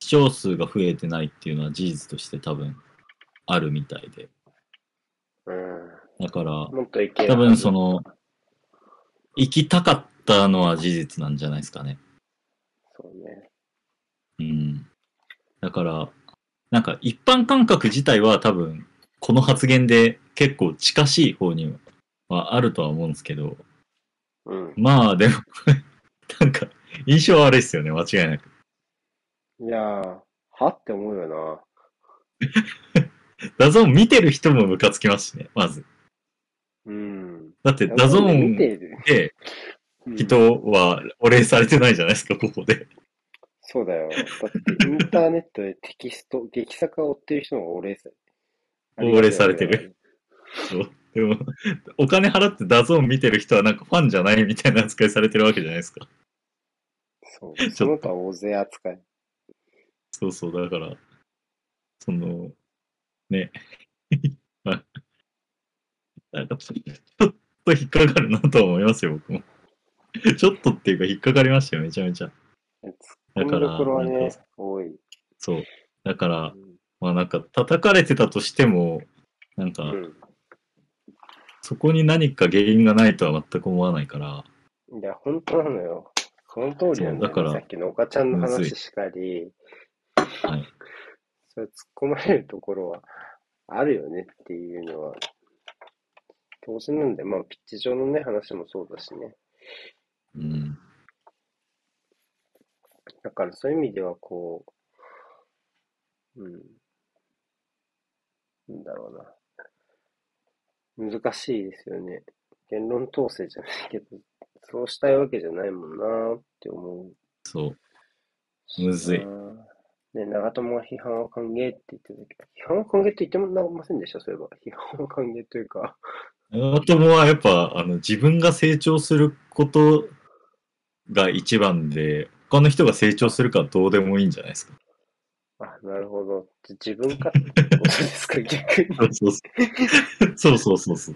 視聴数が増えてないっていうのは事実として多分あるみたいで。うん。だから、もっといけ多分その、行きたかったのは事実なんじゃないですかね。そうね。うん。だから、なんか一般感覚自体は多分、この発言で結構近しい方にはあるとは思うんですけど、うん。まあでも、なんか印象悪いっすよね、間違いなく。いやー、はって思うよな。 DAZN 見てる人もムカつきますしね、まず。うん。だって DAZN 見ン。でうん人はお礼されてないじゃないですか、ここで。そうだよ。だってインターネットでテキスト、ゲキサカを追ってる人の方がお礼さお礼されてる。そうでも、お金払って DAZN 見てる人はなんかファンじゃないみたいな扱いされてるわけじゃないですか。そう。その他大勢扱い。そうそう、だから、その、ね。まあなんかちょちょっと引っかかるなと思いますよ、僕も。ちょっとっていうか引っかかりましたよ、めちゃめちゃ。だから。そう。だからう、んまあなんか叩かれてたとしても、なんか、うん。そこに何か原因がないとは全く思わないから、いや、本当なのよ。その通りなんだよ、そうだからさっきの岡ちゃんの話しかり、はい。それ突っ込まれるところはあるよねっていうのは、当然なんで、まあ、ピッチ上のね、話もそうだしね。うん。だからそういう意味ではこう、うん、なんだろうな。難しいですよね。言論統制じゃないけど、そうしたいわけじゃないもんなーって思うそう。むずい。ね、長友が批判を歓迎って言ってたけど、批判を歓迎って言ってもませんでした、そういえば。批判を歓迎というか、長友はやっぱ、あの、自分が成長することが一番で、他の人が成長するかはどうでもいいんじゃないですか。あ、なるほど。じ自分かってことですか、逆に。そうそうそう。そうそう。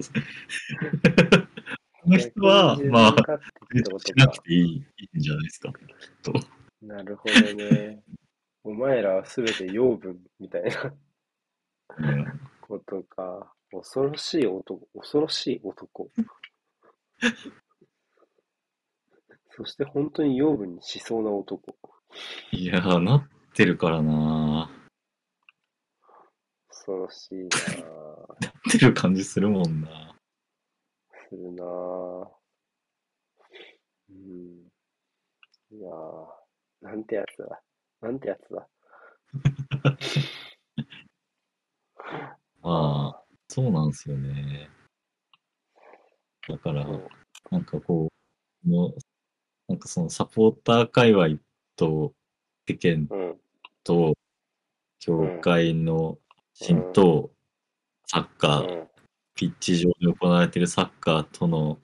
この人は、まあ。しなくていいいいんじゃないですか。と。なるほどね。お前らはすべて養分みたいなうん、ことか。恐ろしい男、恐ろしい男。そして本当に養分にしそうな男。いやー、なってるからな恐ろしいなぁ。なってる感じするもんなするなぁ。うん。いやぁ、なんてやつだ。なんてやつだ。まあ、そうなんですよね。だから、なんかこう、のなんかそのサポーター界隈と世間うん。と協会の浸透、サッカー、うん。ピッチ上で行われているサッカーとの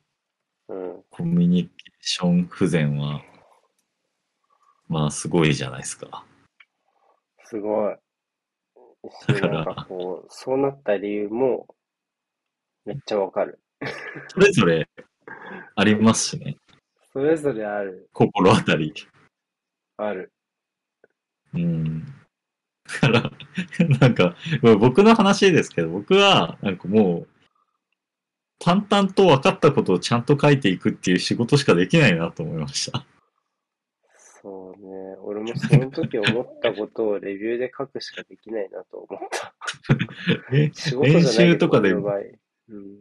うん。コミュニケーション不全は、まあすごいじゃないですか。すごい。だからこう、そうなった理由も、めっちゃわかる。それぞれありますしね。それぞれある。心当たり。ある。うん。だから、なんか、まあ僕の話ですけど、僕は、なんかもう、淡々と分かったことをちゃんと書いていくっていう仕事しかできないなと思いました。そうね。俺もその時思ったことをレビューで書くしかできないなと思った。え仕事じゃない練習とかでうん。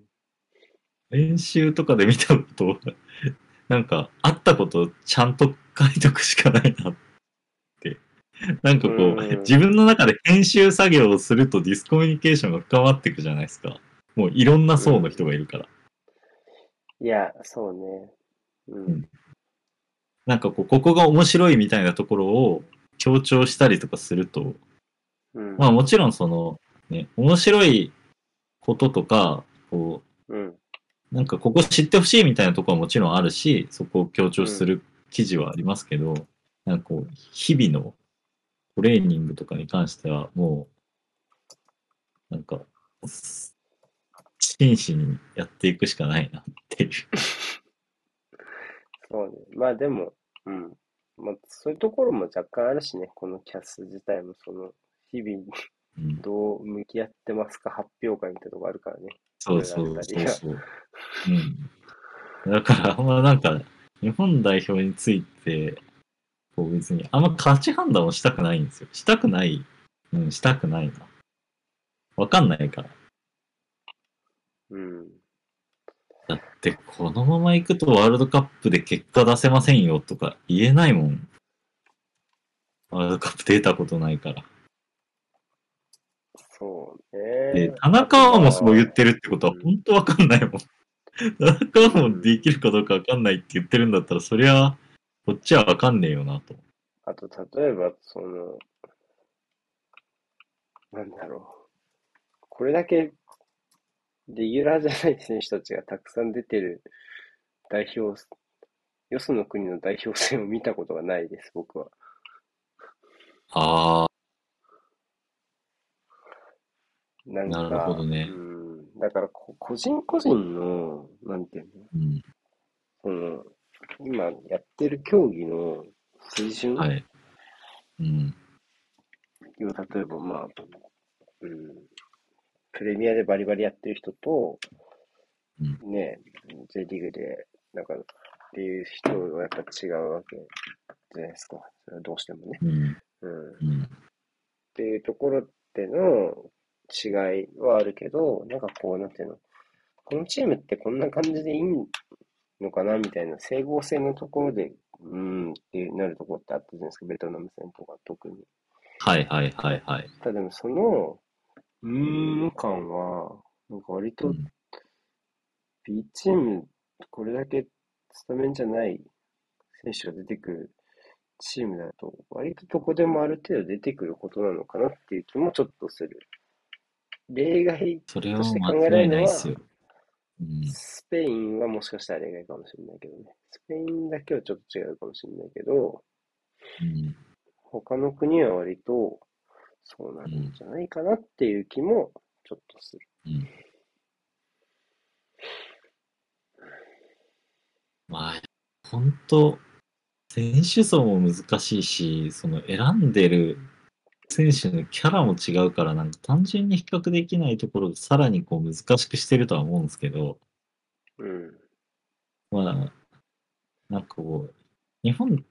練習とかで見たことを、なんか、あったことをちゃんと書いとくしかないなって。なんかこう、うん自分の中で編集作業をするとディスコミュニケーションが深まっていくじゃないですか。もういろんな層の人がいるから。いや、そうね。ううんん。なんかこう、ここが面白いみたいなところを強調したりとかすると、うん。まあもちろんその、ね、面白いこととか、こうん。う、なんかここ知ってほしいみたいなところはもちろんあるし、そこを強調する記事はありますけど、なんかこう、日々のトレーニングとかに関してはもう、なんか、す真摯にやっていくしかないなっていう。そうね。まあでも、うん。まあそういうところも若干あるしね。このキャス自体もその、日々うん、どう向き合ってますか発表会みたいなとこあるからね。そうそうそうそう。うん。だから、まあなんか、日本代表について、こう別に、あんま価値判断をしたくないんですよ。したくない。うん、したくないな。わかんないから。うん。だって、このまま行くとワールドカップで結果出せませんよとか言えないもん。ワールドカップ出たことないから。そうでね。、田中もそう言ってるってことは本当わかんないもん。田中もできるかどうかわかんないって言ってるんだったら、そりゃ、こっちはわかんねえよなと。あと、例えば、その、なんだろう。これだけ、レギュラーじゃない選手たちがたくさん出てる代表、よその国の代表戦を見たことがないです、僕は。ああ、なんか、なるほどねうん。だからこ、個人個人の、なんていうの、うん。その、今やってる競技の水準？はい。うん。要は例えば、まあ、うん、プレミアでバリバリやってる人と、うんね、J リーグで、なんか、っていう人はやっぱ違うわけじゃないですか。それはどうしてもね。うん。うん。っうん。ていうところでの違いはあるけど、なんかこう、なんていうの、このチームってこんな感じでいいのかなみたいな整合性のところでうーんってなるところってあったじゃないですか、ベトナム戦とか特に。はいはいはいはい。ただでもその、うーん感は、なんか割とうん B チーム、これだけスタメンじゃない選手が出てくるチームだと、割とどこでもある程度出てくることなのかなっていう気もちょっとする。例外それはとして考間違いえられるのはないっすよ。うん。スペインはもしかしたら例外かもしれないけどね。スペインだけはちょっと違うかもしれないけど、うん。他の国は割とそうなるんじゃないかなっていう気もちょっとする。うん。まあ、本当選手層も難しいし、その選んでる選手のキャラも違うから、なんか単純に比較できないところをさらにこう難しくしてるとは思うんですけど、うん。まあ、なんかこう、日本、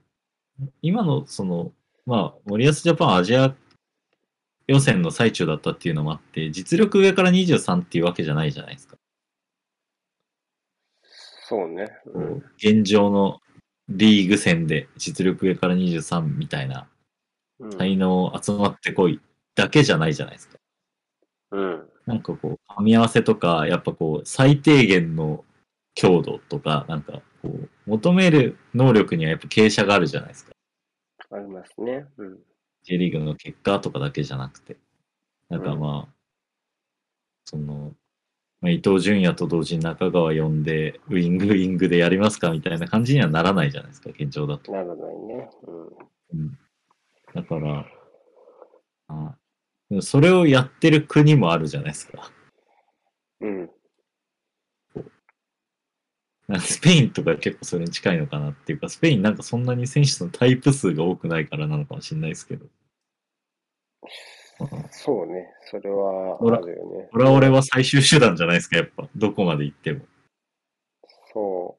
今のその、まあ、森保ジャパンアジア予選の最中だったっていうのもあって、実力上から23っていうわけじゃないじゃないですか。そうね。う。ん現状のリーグ戦で実力上から23みたいなうん。才能集まってこいだけじゃないじゃないですか。うん。なんかこう、噛み合わせとか、やっぱこう、最低限の強度とか、なんかこう、求める能力にはやっぱ傾斜があるじゃないですか。ありますね。うん。J リーグの結果とかだけじゃなくて。なんかまあ、その、まあ、伊東純也と同時に中川呼んで、ウイングウイングでやりますかみたいな感じにはならないじゃないですか、現状だと。ならないね。うん、だから、それをやってる国もあるじゃないですか。うん。スペインとか結構それに近いのかなっていうか、スペインなんかそんなに選手のタイプ数が多くないからなのかもしれないですけど。うんそうね。それはあるよね。これは俺は最終手段じゃないですか、やっぱ。どこまで行っても。そ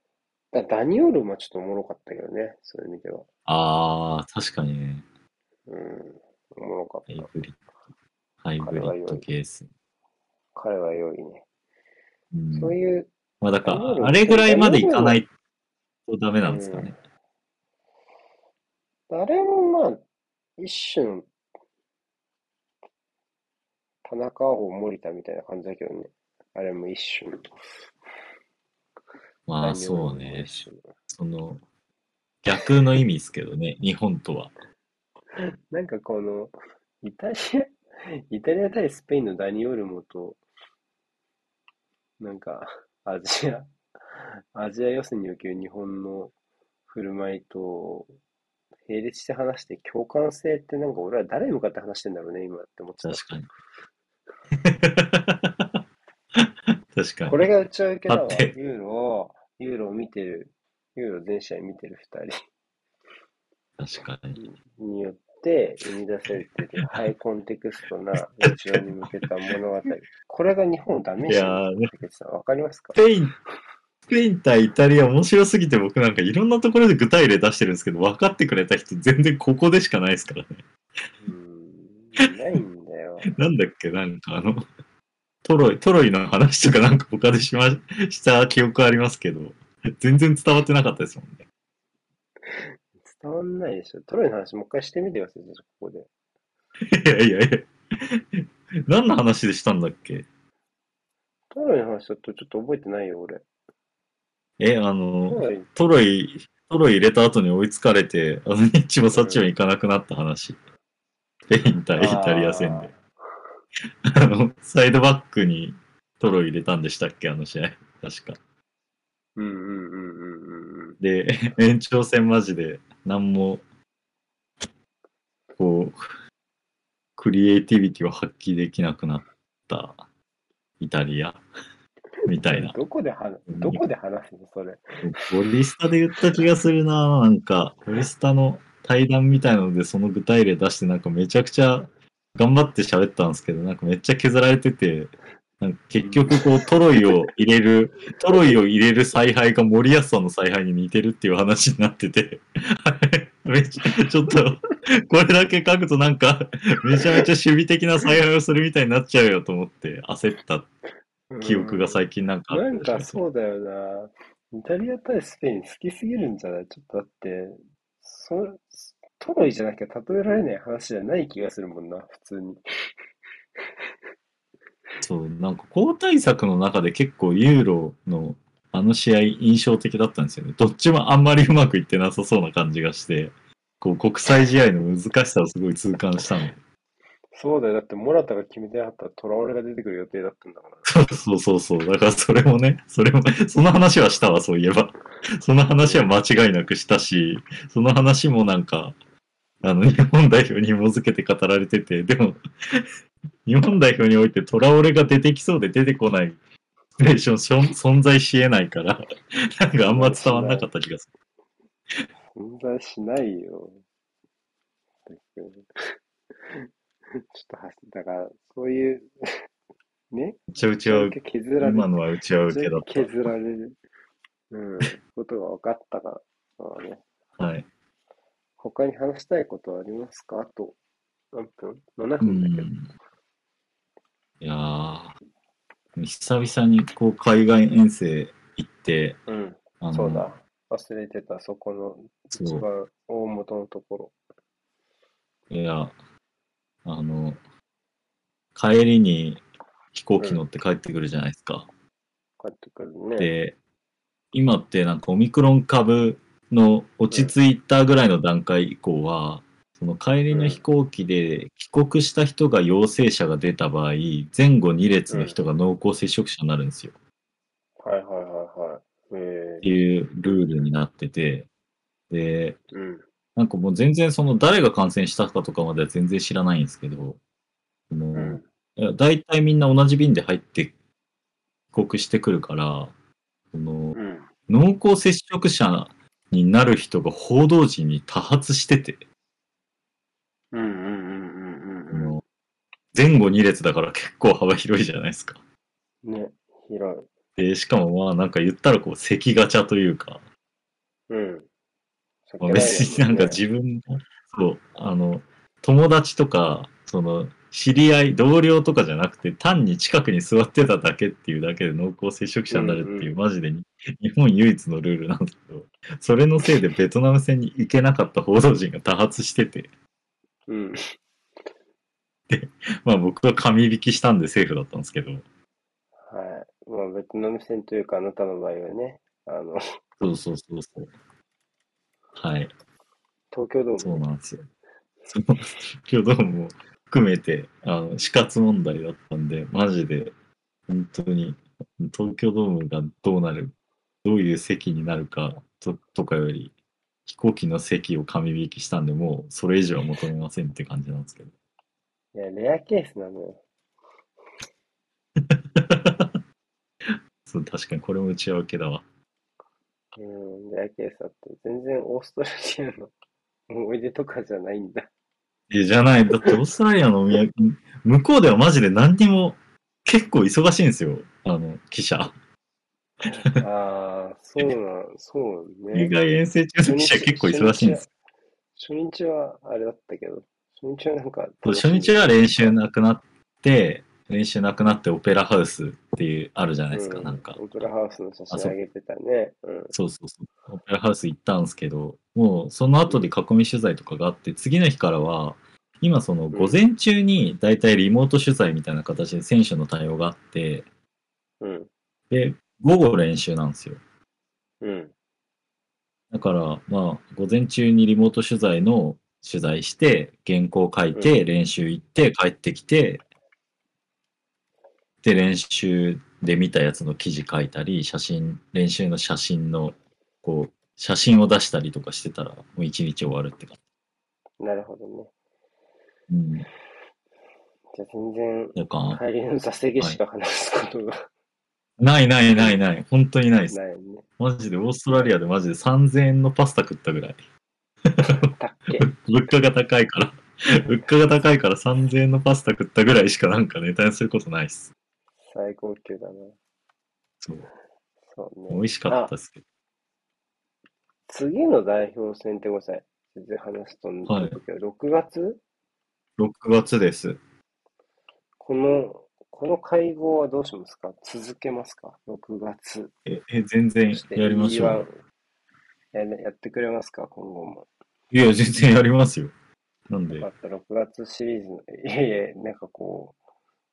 う。だダニオルもちょっとおもろかったけどね。そういう意味では。あー、確かにね。うん。おもろかった。ハイブリッド。ハイブリッドケース。彼は良いね。うんそういう、まあだから、あれぐらいまでいかないとダメなんですかね。あれもまあ、一種の田中碧森田みたいな感じだけどね。あれも一種の。まあそうね。その、逆の意味ですけどね、日本とは。なんかこの、イタリア、イタリア対スペインのダニオルモと、なんか、アジア、アジア予選における日本の振る舞いと、並列して話して共感性ってなんか俺は誰に向かって話してんだろうね、今って思ってた。確かに。確かに。これがうちは受けたわ。ユーロを、ユーロを見てる、ユーロ全試合見てる二人確かに。によって生み出されている ハイコンテクストな日常に向けた物語。これが日本をダメーねってさ、わかりますか？スペイン、スペイン対イタリア面白すぎて僕なんかいろんなところで具体例出してるんですけど、分かってくれた人全然ここでしかないですからね。うーん、ないんだよ。なんだっけ、なんかあの、トロイ、トロイの話とかなんか他でしま、した記憶ありますけど、全然伝わってなかったですもんね。伝わんないでしょ。トロイの話もう一回してみてください、ここで。いやいやいや。何の話でしたんだっけ？トロイの話だとちょっと覚えてないよ、俺。え、あトの、トロイ、トロイ入れた後に追いつかれて、あの、ニッチもサッチも行かなくなった話。スペイン対イタリア戦で。あの、サイドバックにトロイ入れたんでしたっけ？あの試合。確か。うんうんうんうんうんうん。で、延長戦マジで何も、こう、クリエイティビティを発揮できなくなったイタリアみたいな。どこで話、どこで話すの、それ。ボリスタで言った気がするななんか、ボリスタの対談みたいなのでその具体例出してなんかめちゃくちゃ頑張って喋ったんですけど、なんかめっちゃ削られてて、結局こうトロイを入れる、トロイを入れる采配が森保さんの采配に似てるっていう話になってて、ちょっと、これだけ書くとなんか、めちゃめちゃ守備的な采配をするみたいになっちゃうよと思って焦った記憶が最近なんかあなんかったんですよそうだよな。イタリア対スペイン好きすぎるんじゃない？ちょっとだって、そ、トロイじゃなきゃ例えられない話じゃない気がするもんな、普通に。そう、なんか交代策の中で結構ユーロのあの試合印象的だったんですよね。どっちもあんまりうまくいってなさそうな感じがして、こう国際試合の難しさをすごい痛感したの。そうだよ。だって、モラタが決めてなかったら、トラオレが出てくる予定だったんだから。そうそうそう。だからそれもね、それも、その話はしたわ、そういえば。その話は間違いなくしたし、その話もなんか、あの、日本代表に紐づけて語られてて、でも、日本代表においてトラオレが出てきそうで出てこないーション存在し得ないから、なんかあんま伝わんなかった気がする。存在しないよ。ちょっとはし、だから、そういう、ね、ちゃうちは、削られ今のはうちは受けだっ削られる、うん、ことが分かったから、ね。た。はい。他に話したいことはありますか？あと、何分 ?7 う分だけど。ん。いやー、久々にこう海外遠征行って、うん、そうだ。忘れてた、そこの一番大元のところ。いや、あの、帰りに飛行機乗って帰ってくるじゃないですか。帰ってくるね。で、今ってなんかオミクロン株の落ち着いたぐらいの段階以降は、その帰りの飛行機で帰国した人が陽性者が出た場合、前後2列の人が濃厚接触者になるんですよ。はいはいはいはい。えっていうルールになってて、で、ー、うん。なんかもう全然その誰が感染したかとかまでは全然知らないんですけど、そのうん。大体みんな同じ便で入って帰国してくるから、そのうん。濃厚接触者になる人が報道陣に多発してて、うんうんうんうんうんその前後2列だから結構幅広いじゃないですか。うん。ね、広い。で、しかもまあなんか言ったらこう席ガチャというか、うん。まあ、別になんか自分の、そう、あの、友達とか、その、知り合い、同僚とかじゃなくて、単に近くに座ってただけっていうだけで濃厚接触者になるっていう、マジでに日本唯一のルールなんですけど、それのせいでベトナム戦に行けなかった報道陣が多発してて、うん。まあ僕は紙引きしたんでセーフだったんですけど、はい。まあ、ベトナム戦というか、あなたの場合はね、あの、そうそうそうそう。はい、東京ドームそうなんですよ。その、今日どうも含めて、あの、死活問題だったんで、マジで、本当に、東京ドームがどうなる、どういう席になるかととかより、飛行機の席を紙引きしたんで、もうそれ以上は求めませんって感じなんですけど。いや、レアケースなのよ。そう確かにこれも内輪受けだわ。うん、レアケースだって、全然オーストラリアの思い出とかじゃないんだ。いや、じゃない。だってオーストラリアのお土産、向こうではマジで何にも、結構忙しいんですよ。あの、記者。ああ、そうな、そうね。海外遠征中の記者結構忙しいんです。初日はあれだったけど、初日はなんか、初日は練習なくなって、練習なくなってオペラハウスっていう、あるじゃないですか、うんなんか。オペラハウスの写真あげてたね。うん。そうそうそう。オペラハウス行ったんですけど、もうその後で囲み取材とかがあって、次の日からは、今その午前中にだいたいリモート取材みたいな形で選手の対応があって、うん。で、午後練習なんですよ。うん。だから、まあ、午前中にリモート取材の取材して、原稿書いて、う練習行って、帰ってきて、で、練習で見たやつの記事書いたり、写真、練習の写真の、こう、写真を出したりとかしてたら、もう一日終わるって感なるほどね。じ。うん。じゃあ全然、帰りの座席しか話すことがないないないない、本当にないです。ないよね。マジで、オーストラリアでマジで3000円のパスタ食ったぐらい。物価が高いから、物価が高いから3000円のパスタ食ったぐらいしかなんかネタにすることないっす。最高級だな。そう。そうね。美味しかったですけど。次の代表戦ってごめんなさい。全然話すとんはいだけど、6月？6月です。この、この会合はどうしますか？続けますか ?6 月。え、え全然やりましょう。ややってくれますか？今後も。いや、全然やりますよ。なんでよか、った、6月シリーズの、いやいや、なんかこ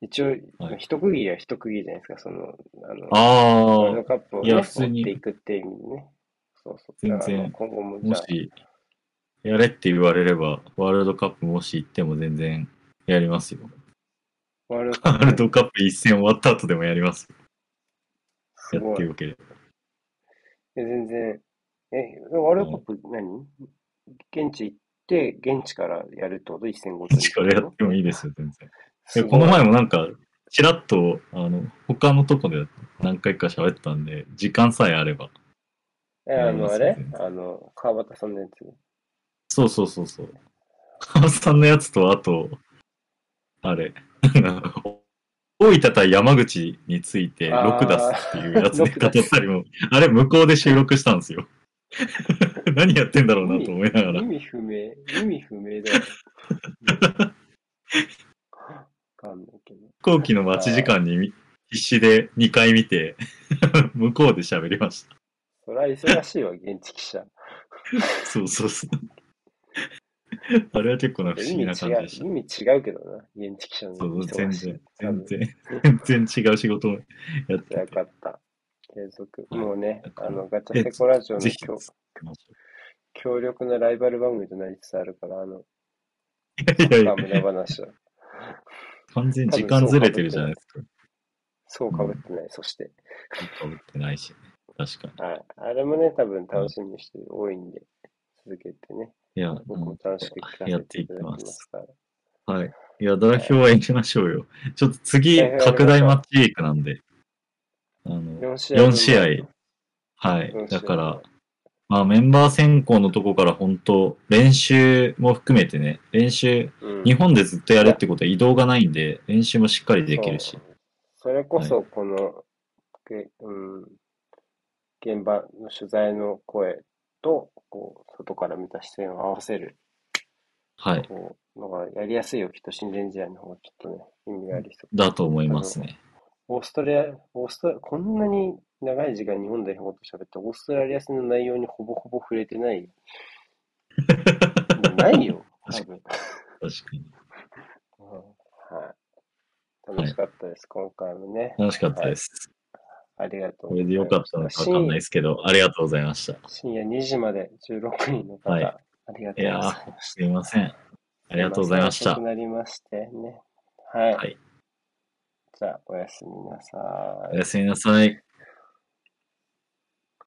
う、一応、はい一区切りは一区切りじゃないですか、その、あの、あワールドカップを、ね、いや普通に持っていくっていう意味でね。そうそう。全然今後ももし、やれって言われれば、ワールドカップもし行っても全然やりますよ。ワールドカワールップドカップ一戦終わった後でもやりますすごい。ってよければ。え全然、え、ワールドカップ何？現地行って、現地からやるってこと？一戦ごとに。一からやってもいいですよ、全然。この前もなんか、ちらっと、あの、他のとこで何回か喋ったんで、時間さえあれば。え、あの、あれ？あの、川端さんのやつ？そうそうそうそう。川さんのやつと、あと、あれ、大分対山口についてあー6出すっていうやつで6出す語ったりも、あれ向こうで収録したんですよ。何やってんだろうなと思いながら意。味不明、意味不明だよ。わかんないけど。飛行機の待ち時間にみ必死で2回見て、向こうで喋りました。そりゃ忙しいわ、現地記者。そうそうそう。あれは結構な不思議な感じでした。意味違うけどな、現地記者のそう、全然、全然、全然違う仕事をやってよて。かった。継続。はいもうねあの、ガチャセコラジオの強強力なライバル番組となりつつあるから、あの、いやいや無駄話は。完全に時間ずれてるじゃないですか。そうかぶってない。そして、かぶってないし、確かに。はい。あれもね、多分楽しみにしてる多いんで、続けてね。いや、僕も楽しくやってていきます。はい。いや、代表は行きましょうよ。ちょっと次拡大マッチウィークなんで。あの、4試合。分4試合。はい。だから、まあメンバー選考のとこから本当、練習も含めてね、練習、うん。日本でずっとやるってことは移動がないんで、練習もしっかりできるし。それこそ、この、げうん、現場の取材の声と、こう、外から見た視線を合わせる、はい。のがやりやすいよ、きっと親善試合の方がちょっとね、意味がありそう。だと思いますね。オーストラリア、オーストラこんなに長い時間日本代表と喋って、オーストラリア戦の内容にほぼほぼ触れてない。ないよ、多分。確かに。うんはい。楽しかったです、今回もね。楽しかったです。ありがとうこれで良かったのかわかんないですけど、ありがとうございました。深夜2時まで16人の方、はいありがとごいうやざいまー、しすいません。あた。りがとうございました。なりましてね。はい。はいじゃあ、おやすみなさいお。やすみなさい。